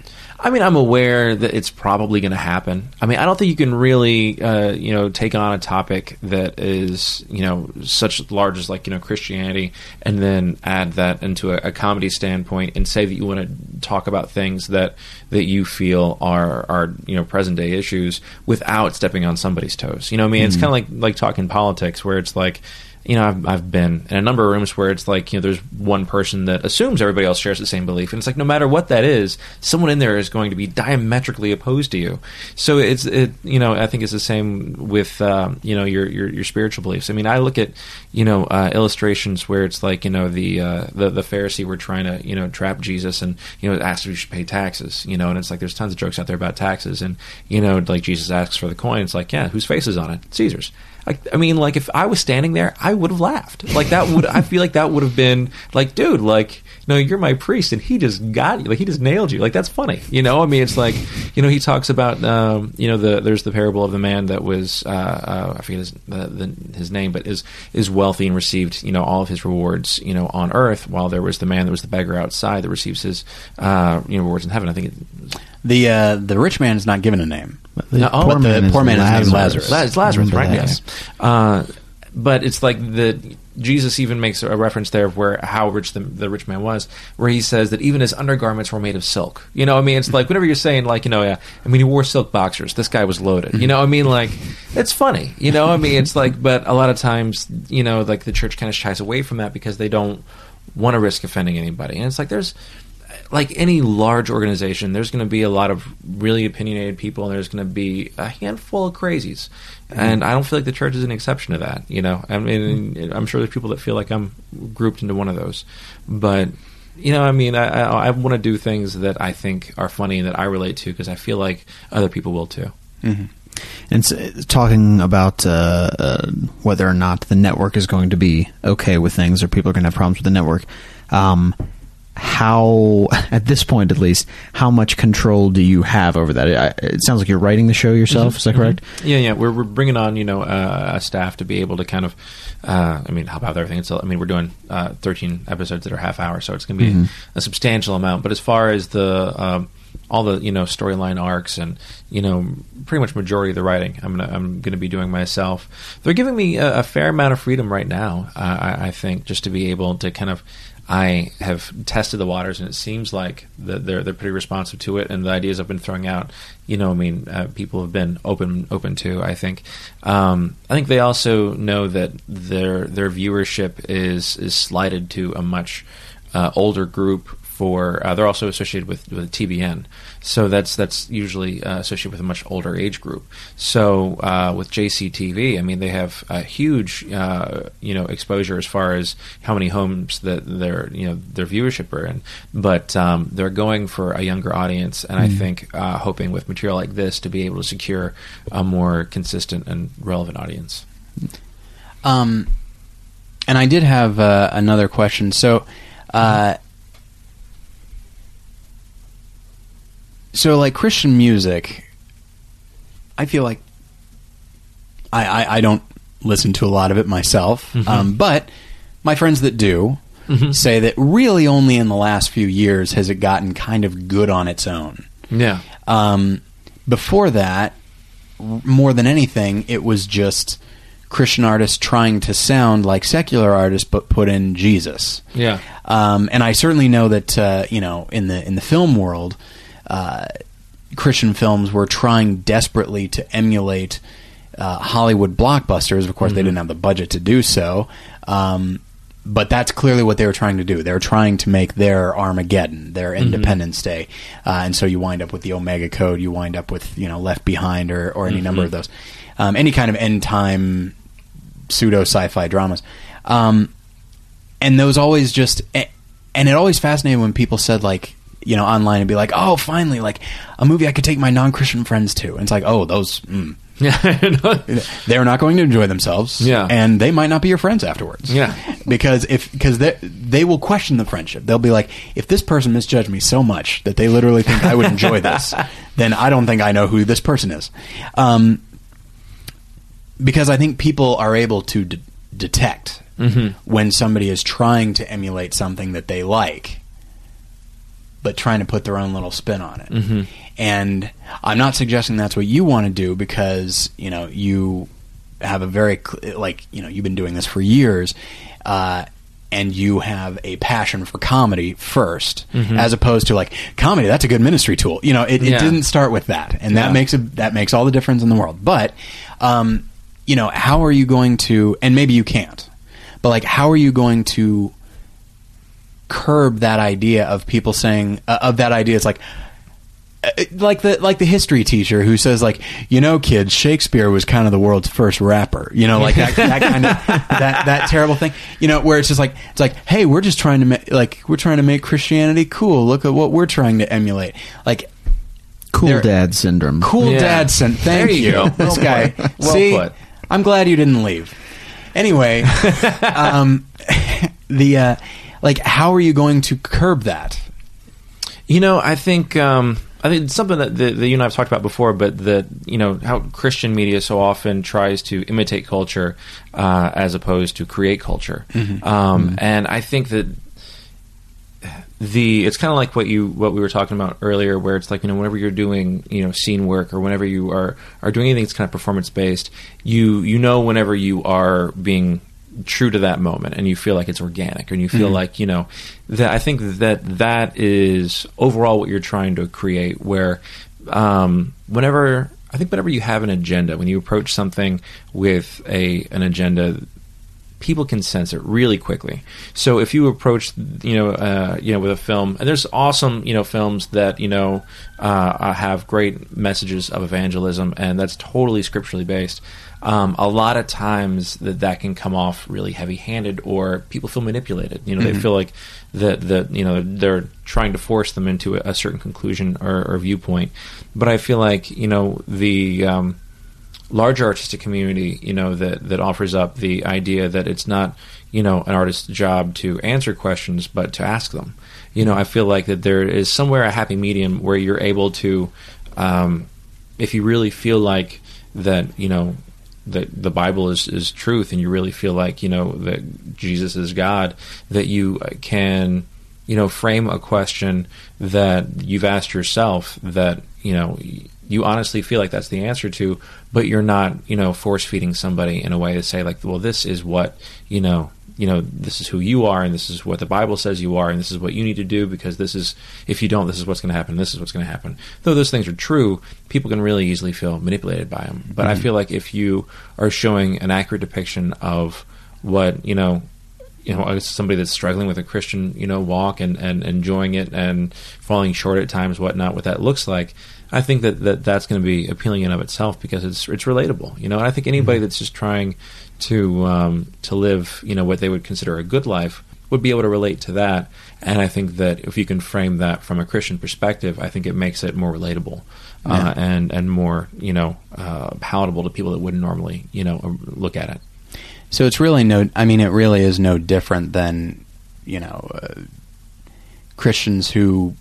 I mean, I'm aware that it's probably going to happen. I mean, I don't think you can really, uh, you know, take on a topic that is, you know, such large as like, you know, Christianity, and then add that into a, a comedy standpoint and say that you want to talk about things that that you feel are are you know present day issues without stepping on somebody's toes. You know, what I mean, it's kind of like like talking politics, where it's like. You know, I've, I've been in a number of rooms where it's like, you know, there's one person that assumes everybody else shares the same belief. And it's like, no matter what that is, someone in there is going to be diametrically opposed to you. So it's, it, you know, I think it's the same with, um, you know, your, your, your spiritual beliefs. I mean, I look at, you know, uh, illustrations where it's like, you know, the, uh, the, the Pharisee were trying to, you know, trap Jesus and, you know, asked if he should pay taxes, you know, and it's like, there's tons of jokes out there about taxes. And, you know, like Jesus asks for the coin. It's like, yeah, whose face is on it? Caesar's. Like, I mean, like if I was standing there, I would have laughed. Like that would, I feel like that would have been like, dude, like, no, you're my priest, and he just got you. Like he just nailed you. Like that's funny, you know. I mean, it's like, you know, he talks about, um, you know, the there's the parable of the man that was, uh, uh, I forget his the, the, his name, but is is wealthy and received, you know, all of his rewards, you know, on earth, while there was the man that was the beggar outside that receives his, uh, you know, rewards in heaven. I think. It, The uh, the rich man is not given a name. The No, oh, poor but the man is poor man is named Lazarus. Lazarus. La- it's Lazarus, right? Yes. Uh, but it's like the Jesus even makes a reference there of where how rich the, the rich man was, where he says that even his undergarments were made of silk. You know, I mean, it's like whenever you're saying like, you know, yeah, I mean, he wore silk boxers. This guy was loaded. You know, I mean, like it's funny. You know, I mean, it's like, but a lot of times, you know, like the church kind of shies away from that because they don't want to risk offending anybody, and it's like there's like any large organization, there's going to be a lot of really opinionated people, and there's going to be a handful of crazies. And I don't feel like the church is an exception to that. You know, I mean, I'm sure there's people that feel like I'm grouped into one of those, but you know, I mean, I, I, I want to do things that I think are funny and that I relate to because I feel like other people will too. And s- talking about uh, uh, whether or not the network is going to be okay with things, or people are going to have problems with the network. Um, how, at this point at least, how much control do you have over that? I- It sounds like you're writing the show yourself. Is that correct? Yeah, yeah. We're, we're bringing on you know uh, a staff to be able to kind of, uh, I mean, help out with everything. It's, I mean, we're doing uh, 13 episodes that are half hour, so it's going to be a substantial amount. But as far as the um, all the you know storyline arcs and you know pretty much majority of the writing, I'm gonna I'm gonna be doing myself. They're giving me a, a fair amount of freedom right now. Uh, I, I think just to be able to kind of. I have tested the waters, and it seems like they're they're pretty responsive to it. And the ideas I've been throwing out, you know, I mean, uh, people have been open open to. I think. Um, I think they also know that their their viewership is is slighted to a much uh, older group. For uh, they're also associated with with TBN, so that's that's usually uh, associated with a much older age group. So uh, with JCTV, I mean, they have a huge uh, you know exposure as far as how many homes that their you know their viewership are in, but um, they're going for a younger audience, and I think uh, hoping with material like this to be able to secure a more consistent and relevant audience. Um, and I did have uh, another question. So, uh, so like Christian music, I feel like I, I, I don't listen to a lot of it myself, um, but my friends that do say that really only in the last few years has it gotten kind of good on its own. Yeah. Um, before that, more than anything, it was just Christian artists trying to sound like secular artists, but put in Jesus. Yeah. Um, and I certainly know that uh, you know in the in the film world, uh, Christian films were trying desperately to emulate uh, Hollywood blockbusters. Of course, they didn't have the budget to do so. Um, but that's clearly what they were trying to do. They were trying to make their Armageddon, their Independence Day, uh, and so you wind up with the Omega Code. You wind up with you know Left Behind or, or any number of those, um, any kind of end time pseudo sci-fi dramas. Um, and those always just and it always fascinated when people said like you know online and be like oh finally like a movie i could take my non-christian friends to and it's like oh those, mm. they're not going to enjoy themselves Yeah. and they might not be your friends afterwards Yeah. because if because they they will question the friendship they'll be like if this person misjudged me so much that they literally think i would enjoy this then i don't think i know who this person is um, because i think people are able to d- detect when somebody is trying to emulate something that they like but trying to put their own little spin on it. And I'm not suggesting that's what you want to do because you know you have a very like you know you've been doing this for years, uh, and you have a passion for comedy 1st as opposed to like comedy. That's a good ministry tool. You know, it, it Yeah. didn't start with that, and that Yeah. makes a, that makes all the difference in the world. But um, you know, how are you going to? And maybe you can't. but like how are you going to curb that idea of people saying uh, of that idea it's like uh, like the like the history teacher who says like you know kids Shakespeare was kind of the world's first rapper you know like that, that kind of that that terrible thing you know where it's just like it's like hey we're just trying to make like we're trying to make Christianity cool look at what we're trying to emulate like Cool dad syndrome. Cool Yeah. dad syndrome Thank There you you. go. This guy. Well See, put. I'm glad you didn't leave. Anyway, um, the uh, like, how are you going to curb that? You know, I think um, I think it's something that, that, that you and I have talked about before, but that you know how Christian media so often tries to imitate culture uh, as opposed to create culture, um, and I think that the it's kind of like what you what we were talking about earlier, where it's like you know whenever you're doing you know scene work or whenever you are are doing anything that's kind of performance based, you you know whenever you are being true to that moment and you feel like it's organic and you feel like you know that I think that that is overall what you're trying to create. Where um, whenever I think whenever you have an agenda, when you approach something with a an agenda people can sense it really quickly. So if you approach, you know, uh, you know, with a film, and there's awesome, you know, films that you know uh, have great messages of evangelism, and that's totally scripturally based. Um, a lot of times that that can come off really heavy-handed, or people feel manipulated. You know, they feel like that that you know they're trying to force them into a, a certain conclusion or, or viewpoint. But I feel like you know the um, larger artistic community, you know, that that offers up the idea that it's not, you know, an artist's job to answer questions, but to ask them. You know, I feel like that there is somewhere a happy medium where you're able to, um, if you really feel like that, you know, that the Bible is, is truth, and you really feel like you know that Jesus is God, that you can you know frame a question that you've asked yourself that you know you honestly feel like that's the answer to but you're not you know force feeding somebody in a way to say like well this is what you know you know this is who you are and this is what the bible says you are and this is what you need to do because this is if you don't this is what's going to happen this is what's going to happen. Though those things are true people can really easily feel manipulated by them but i mm-hmm. feel like if you are showing an accurate depiction of what you know you know, somebody that's struggling with a Christian, you know, walk and, and enjoying it and falling short at times, whatnot, what that looks like, I think that, that that's going to be appealing in of itself because it's it's relatable, you know. And I think anybody mm-hmm. that's just trying to um, to live, you know, what they would consider a good life would be able to relate to that. And I think that if you can frame that from a Christian perspective, I think it makes it more relatable uh, and and more, you know, uh, palatable to people that wouldn't normally, you know, look at it. So it's really no. I mean, it really is no different than you know uh, Christians who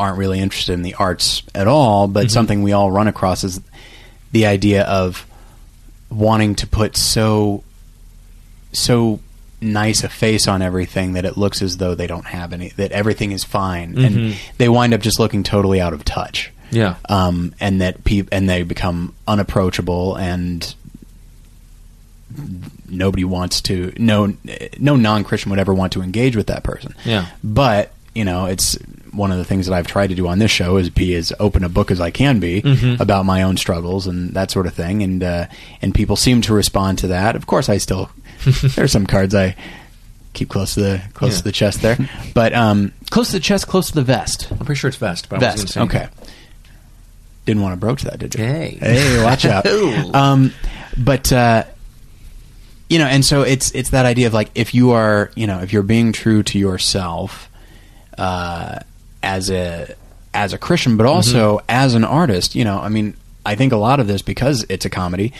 aren't really interested in the arts at all. But something we all run across is the idea of wanting to put so so nice a face on everything that it looks as though they don't have any that everything is fine and they wind up just looking totally out of touch Yeah. um, and that peop- and they become unapproachable and nobody wants to no no non-christian would ever want to engage with that person Yeah. but you know it's one of the things that i've tried to do on this show is be as open a book as i can be Mm-hmm. about my own struggles and that sort of thing and uh, and people seem to respond to that of course i still there are some cards i keep close to the close Yeah. to the chest there but um close to the chest close to the vest I'm pretty sure it's vest. But I wasn't vest okay didn't want to broach that did you Hey. hey watch out um but uh you know and so it's it's that idea of like if you are you know if you're being true to yourself uh as a as a christian but also mm-hmm. as an artist you know i mean i think a lot of this because it's a comedy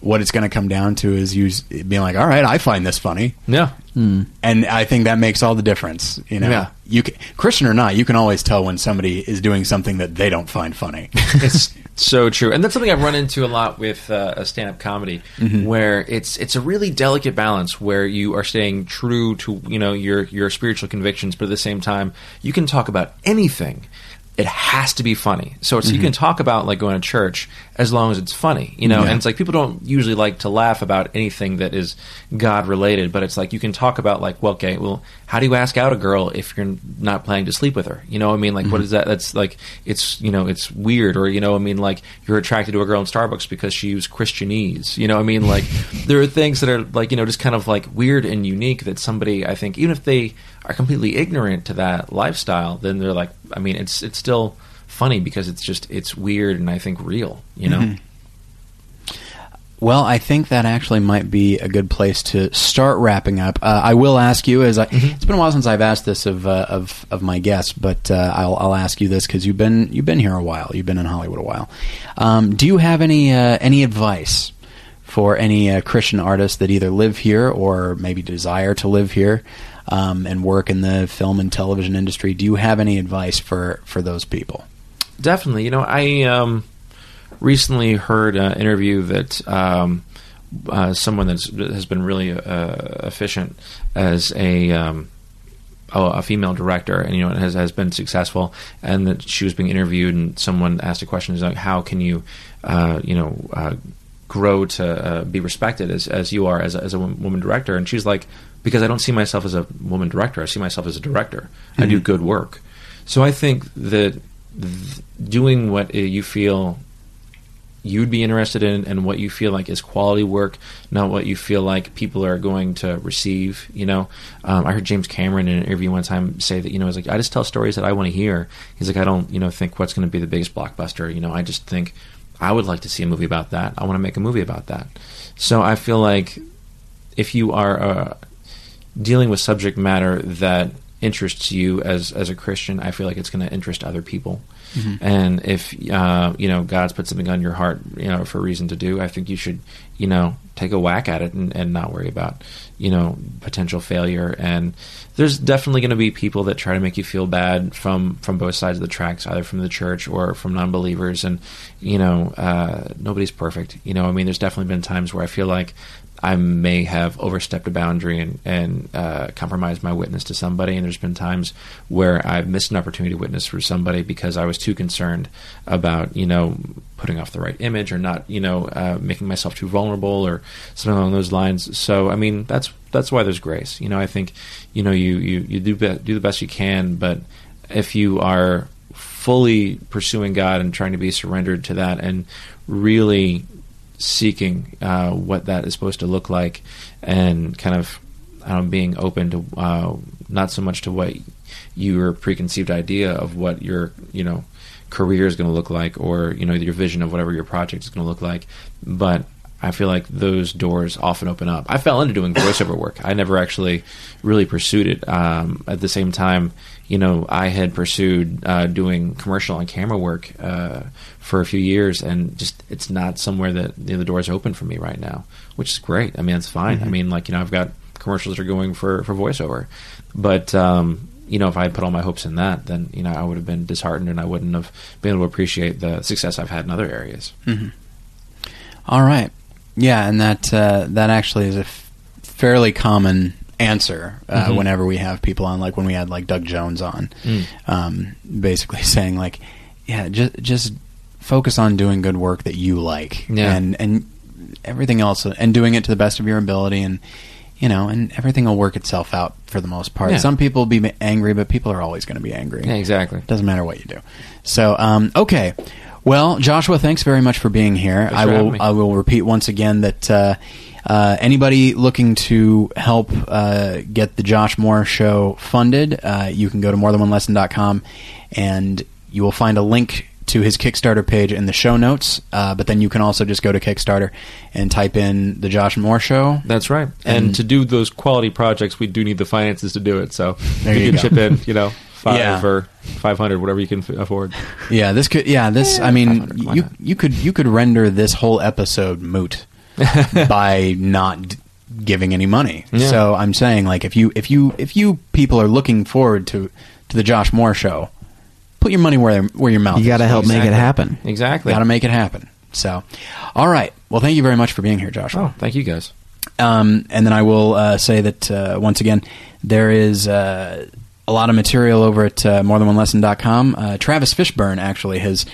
what it's going to come down to is you being like all right i find this funny Yeah. and I think that makes all the difference. You know, Yeah. you can, Christian or not, you can always tell when somebody is doing something that they don't find funny. it's so true, and that's something I've run into a lot with uh, a stand-up comedy, Mm-hmm. where it's it's a really delicate balance where you are staying true to you know your your spiritual convictions, but at the same time you can talk about anything. it has to be funny. So it's, you Mm-hmm. can talk about like going to church as long as it's funny, you know. Yeah. And it's like people don't usually like to laugh about anything that is God related, but it's like you can talk about like, well, okay, well, how do you ask out a girl if you're not planning to sleep with her? You know, what I mean, like, Mm-hmm. what is that? That's like, it's you know, it's weird, or you know, what I mean, like you're attracted to a girl in Starbucks because she used Christianese. You know, what I mean, like there are things that are like you know, just kind of like weird and unique that somebody, I think, even if they are completely ignorant to that lifestyle, then they're like, I mean, it's it's still funny because it's just it's weird and I think real. You know. Mm-hmm. Well, I think that actually might be a good place to start wrapping up. Uh, I will ask you, as I, it's been a while since I've asked this of uh, of, of my guests, but uh, I'll, I'll ask you this because you've been you've been here a while, you've been in Hollywood a while. Um, do you have any uh, any advice for any uh, Christian artists that either live here or maybe desire to live here um, and work in the film and television industry? Do you have any advice for for those people? Definitely. You know, I um, recently heard an interview that um, uh, someone that has been really uh, efficient as a um, oh, a female director, and you know has has been successful, and that she was being interviewed, and someone asked a question, is like, how can you, uh, you know. Uh, grow to uh, be respected as, as you are as a, as a woman director and she's like because i don't see myself as a woman director i see myself as a director i do good work so i think that th- doing what you feel you'd be interested in and what you feel like is quality work, not what you feel like people are going to receive. You know, um, I heard James Cameron in an interview one time say that you know, he's like, I just tell stories that I want to hear. He's like, I don't, you know, think what's going to be the biggest blockbuster. You know, I just think I would like to see a movie about that. I want to make a movie about that. So I feel like if you are uh, dealing with subject matter that interests you as as a Christian, I feel like it's going to interest other people. And if uh, you know God's put something on your heart, you know, for a reason to do, I think you should, you know, take a whack at it and, and not worry about, you know, potential failure. And there's definitely going to be people that try to make you feel bad from from both sides of the tracks, either from the church or from non-believers. And you know, uh, nobody's perfect. You know, I mean, there's definitely been times where I feel like I may have overstepped a boundary and, and uh, compromised my witness to somebody. And there's been times where I've missed an opportunity to witness for somebody because I was too concerned about, you know, putting off the right image or not, you know, uh, making myself too vulnerable or something along those lines. So, I mean, that's that's why there's grace. You know, I think, you know, you you, you do be- do the best you can, but if you are fully pursuing God and trying to be surrendered to that and really seeking uh, what that is supposed to look like and kind of know, being open to uh, not so much to what your preconceived idea of what your you know career is going to look like or you know your vision of whatever your project is going to look like but I feel like those doors often open up. I fell into doing voiceover work. I never actually really pursued it. Um, at the same time, you know, I had pursued uh, doing commercial and camera work uh, for a few years, and just it's not somewhere that you know, the doors are open for me right now, which is great. I mean, it's fine. I mean, like you know, I've got commercials that are going for for voiceover, but um, you know, if I had put all my hopes in that, then you know, I would have been disheartened, and I wouldn't have been able to appreciate the success I've had in other areas. All right. Yeah, and that uh, that actually is a f- fairly common answer uh, Mhm. whenever we have people on, like when we had like Doug Jones on, Mm. um, basically saying like, yeah, just just focus on doing good work that you like, Yeah. and and everything else, and doing it to the best of your ability, and you know, and everything will work itself out for the most part. Yeah. Some people will be angry, but people are always going to be angry. Yeah, exactly. Doesn't matter what you do. So, um, okay. Well, Joshua, thanks very much for being here. I will. I will repeat once again that uh, uh, anybody looking to help uh, get the Josh Moore Show funded, uh, you can go to morethanonelesson.com and you will find a link to his Kickstarter page in the show notes. Uh, but then you can also just go to Kickstarter and type in the Josh Moore Show. That's right. And, And- to do those quality projects, we do need the finances to do it. So you, you can go. chip in, you know, five Yeah. or five hundred, whatever you can f- afford. Yeah, this could. Yeah, this. I mean, you not? you could you could render this whole episode moot by not d- giving any money. Yeah. So I'm saying, like, if you if you if you people are looking forward to to the Josh Moore show, put your money where where your mouth. Is. You got to is. help make it happen. Exactly. Got to make it happen. So, all right. Well, thank you very much for being here, Joshua. Oh, thank you guys. Um, and then I will uh, say that uh, once again, there is uh, a lot of material over at uh, morethanonelesson.com. Uh, Travis Fishburne actually has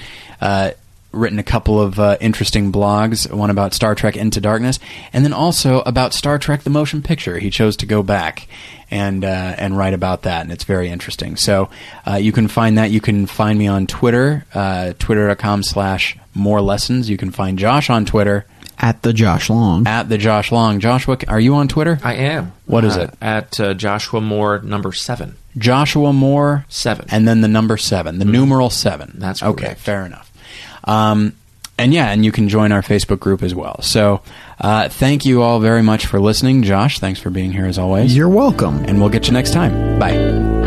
uh, written a couple of uh, interesting blogs, one about Star Trek Into Darkness, and then also about Star Trek the Motion Picture. He chose to go back and uh, and write about that, and it's very interesting. So uh, you can find that. You can find me on Twitter, uh, twitter.com slash more lessons. You can find Josh on Twitter At the Josh Long. at the Josh Long. Joshua, are you on Twitter? I am. What is Uh, it? At uh, Joshua Moore number seven. Joshua Moore Seven. and then the number seven, the numeral seven. That's okay. Fair enough. Um, and yeah, and you can join our Facebook group as well. So, uh, thank you all very much for listening, Josh. Thanks for being here as always, You're welcome. and we'll get you next time. Bye.